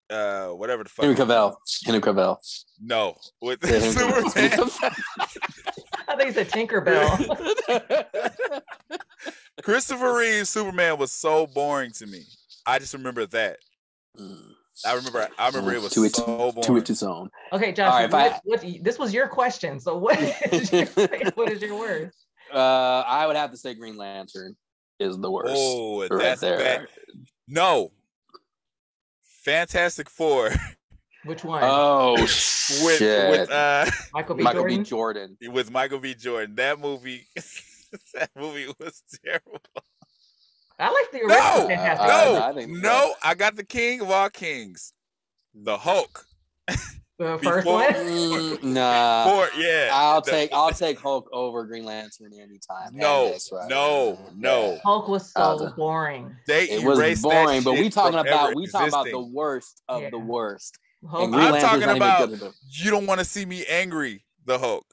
uh whatever the fuck. Henry Cavill. Henry Cavill. No, with Yeah, Henry Cavill. Superman. I think it's a Tinkerbell. Christopher Reeve's Superman was so boring to me. I just remember that. Mm, I remember. I remember it was to it, so boring. to it its own. Okay, Josh. All right, what, I- what- this was your question. So what is your, what is your word? Uh, I would have to say Green Lantern is the worst. Oh, right that's there. bad. No. Fantastic Four Which one? Oh with shit! with uh Michael B. Michael Jordan. B. Jordan. with Michael B. Jordan. That movie. that movie was terrible. I like the original No, Fantastic Uh, no, no, I no. I got the king of all kings, the Hulk. The first before- one. Mm, nah, Four, yeah. I'll the- take I'll take Hulk over Green Lantern anytime. No, And this, right? no, no. Hulk was Uh, so boring. They It was erased boring, but we talking about ever we talking about the worst of the worst. Hulk, And Green I'm Lantern's talking about- You don't want to see me angry, the Hulk.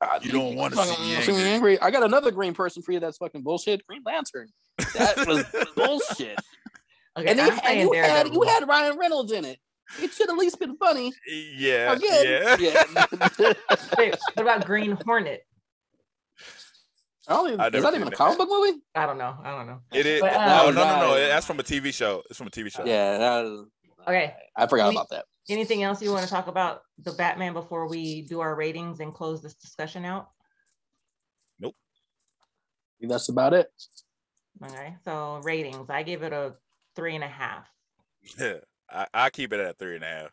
God, You don't wanna fucking see me wanna angry. I got another green person for you. That's fucking bullshit. Green Lantern. That was bullshit. okay, and, they, and you had you had Ryan Reynolds in it. It should at least been funny. Yeah, Again. yeah. Yeah. Wait, what about Green Hornet? I don't even, I is that even a that. comic book movie? I don't know. I don't know. It is. But, no, uh, no, no, no. Right. That's from a TV show. It's from a TV show. Yeah, that was, Okay. I forgot Any- about that. Anything else you want to talk about the Batman before we do our ratings and close this discussion out? Nope. that's about it. Okay. So ratings. I give it a three and a half. Yeah. I, I keep it at three and a half.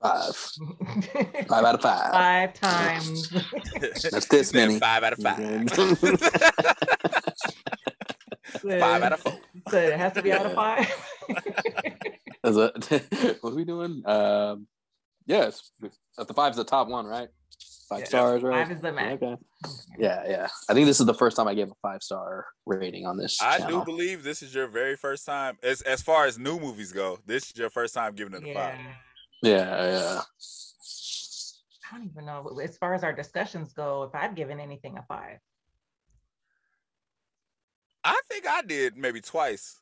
Five. Five out of five. Five times. That's this Then many. Five out of five. five out of four. So it has to be out of five. Is it- what are we doing? Um, yes, the five's the top one, right? Five Yeah. stars, right? Five is the max. Okay. Yeah, yeah. I think this is the first time I gave a five star rating on this I channel. do believe this is your very first time, as as far as new movies go. This is your first time giving it a Yeah. five. Yeah, yeah. I don't even know. As far as our discussions go, if I've given anything a five. I think I did maybe twice.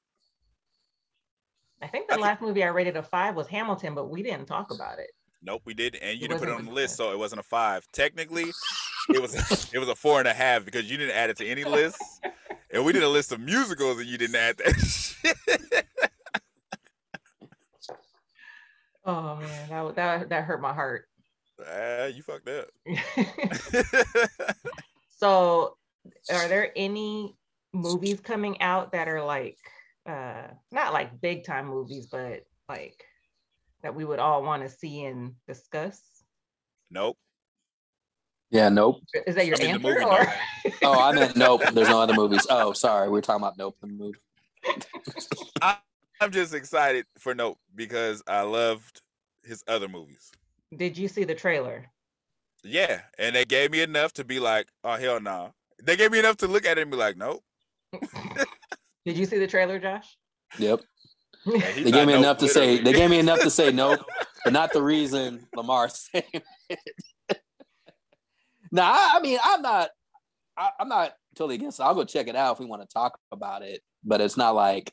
I think the I think- last movie I rated a five was Hamilton, but we didn't talk about it. Nope, we didn't, and you It didn't put it on the list, so it wasn't a five. Technically, it was it was a four and a half because you didn't add it to any list, and we did a list of musicals and you didn't add that shit. Oh man, that that that hurt my heart. Ah, you fucked up. so, are there any movies coming out that are like uh not like big time movies, but like that we would all want to see and discuss? nope. Yeah, nope. Is that your I mean, answer? movie, or? Oh, I meant nope. There's no other movies. Oh, sorry. We were talking about nope, the movie. I'm just excited for Nope because I loved his other movies. Did you see the trailer? Yeah, and they gave me enough to be like, oh hell no. They gave me enough to look at it and be like, nope. Did you see the trailer, Josh? Yep. Yeah, They gave me nope, enough to say. literally. They gave me enough to say nope, but not the reason Lamar saying it. nah, I, I mean, I'm not. I, I'm not totally against it. I'll go check it out if we want to talk about it. But it's not like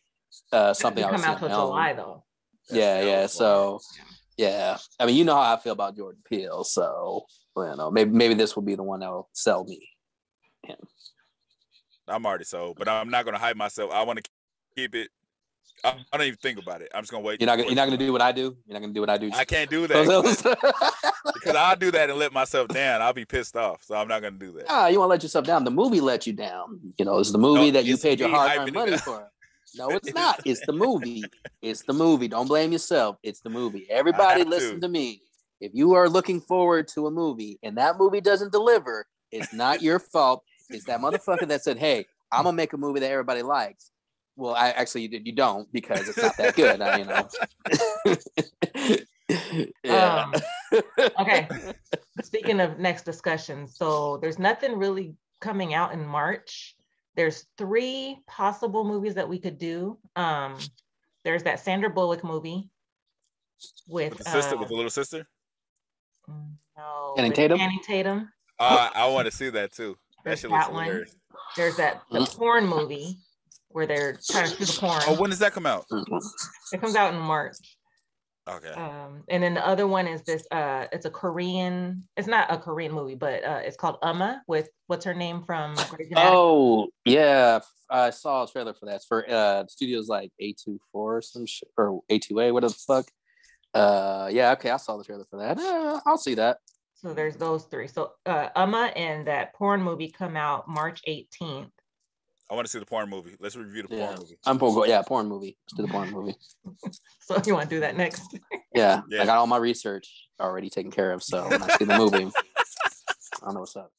uh, something I Doesn't come out on till my. July though. Yeah, That's yeah. hell So yeah, I mean, you know how I feel about Jordan Peele. So you know, maybe maybe this will be the one that will sell me. I'm already sold, but I'm not gonna hype myself. I want to keep it. I, I don't even think about it. I'm just gonna wait. You're not gonna you're not gonna do what I do. You're not gonna do what I do. I can't do that because I'll do that and let myself down. I'll be pissed off, so I'm not gonna do that. ah, you want to let yourself down. The movie let you down. You know, it's the movie No, that you paid your hard-earned money for. No, it's not. It's the movie. It's the movie. Don't blame yourself. It's the movie. Everybody listen to. to me. If you are looking forward to a movie and that movie doesn't deliver, it's not your fault. It's that motherfucker that said, "Hey, I'm gonna make a movie that everybody likes." Well, I actually you, you don't because it's not that good. I, you know. yeah. Um, okay. Speaking of next discussion, so there's nothing really coming out in March. There's three possible movies that we could do. Um, there's that Sandra Bullock movie with, With the sister, uh, with the little sister. no, Channing Tatum? Channing Tatum. Uh, I want to see that too. That There's shit looks that one. hilarious. There's that the porn movie where they're trying to shoot a porn. Oh, when does that come out? It comes out in March. Okay. Um, and then the other one is this. Uh, it's a Korean. It's not a Korean movie, but uh, it's called Umma with what's her name from Grey's Oh yeah, I saw a trailer for that. It's for uh studios like A24 or some shit or A2A, whatever the fuck. Uh yeah, okay, I saw the trailer for that. Uh, I'll see that. So there's those three. So uh, Umma and that porn movie come out March 18th. I want to see the porn movie. Let's review the Yeah. porn movie. I'm porn. yeah, porn movie. Let's do the porn movie. So you want to do that next? Yeah, Yeah. I got all my research already taken care of. So when I see the movie, I don't know what's up.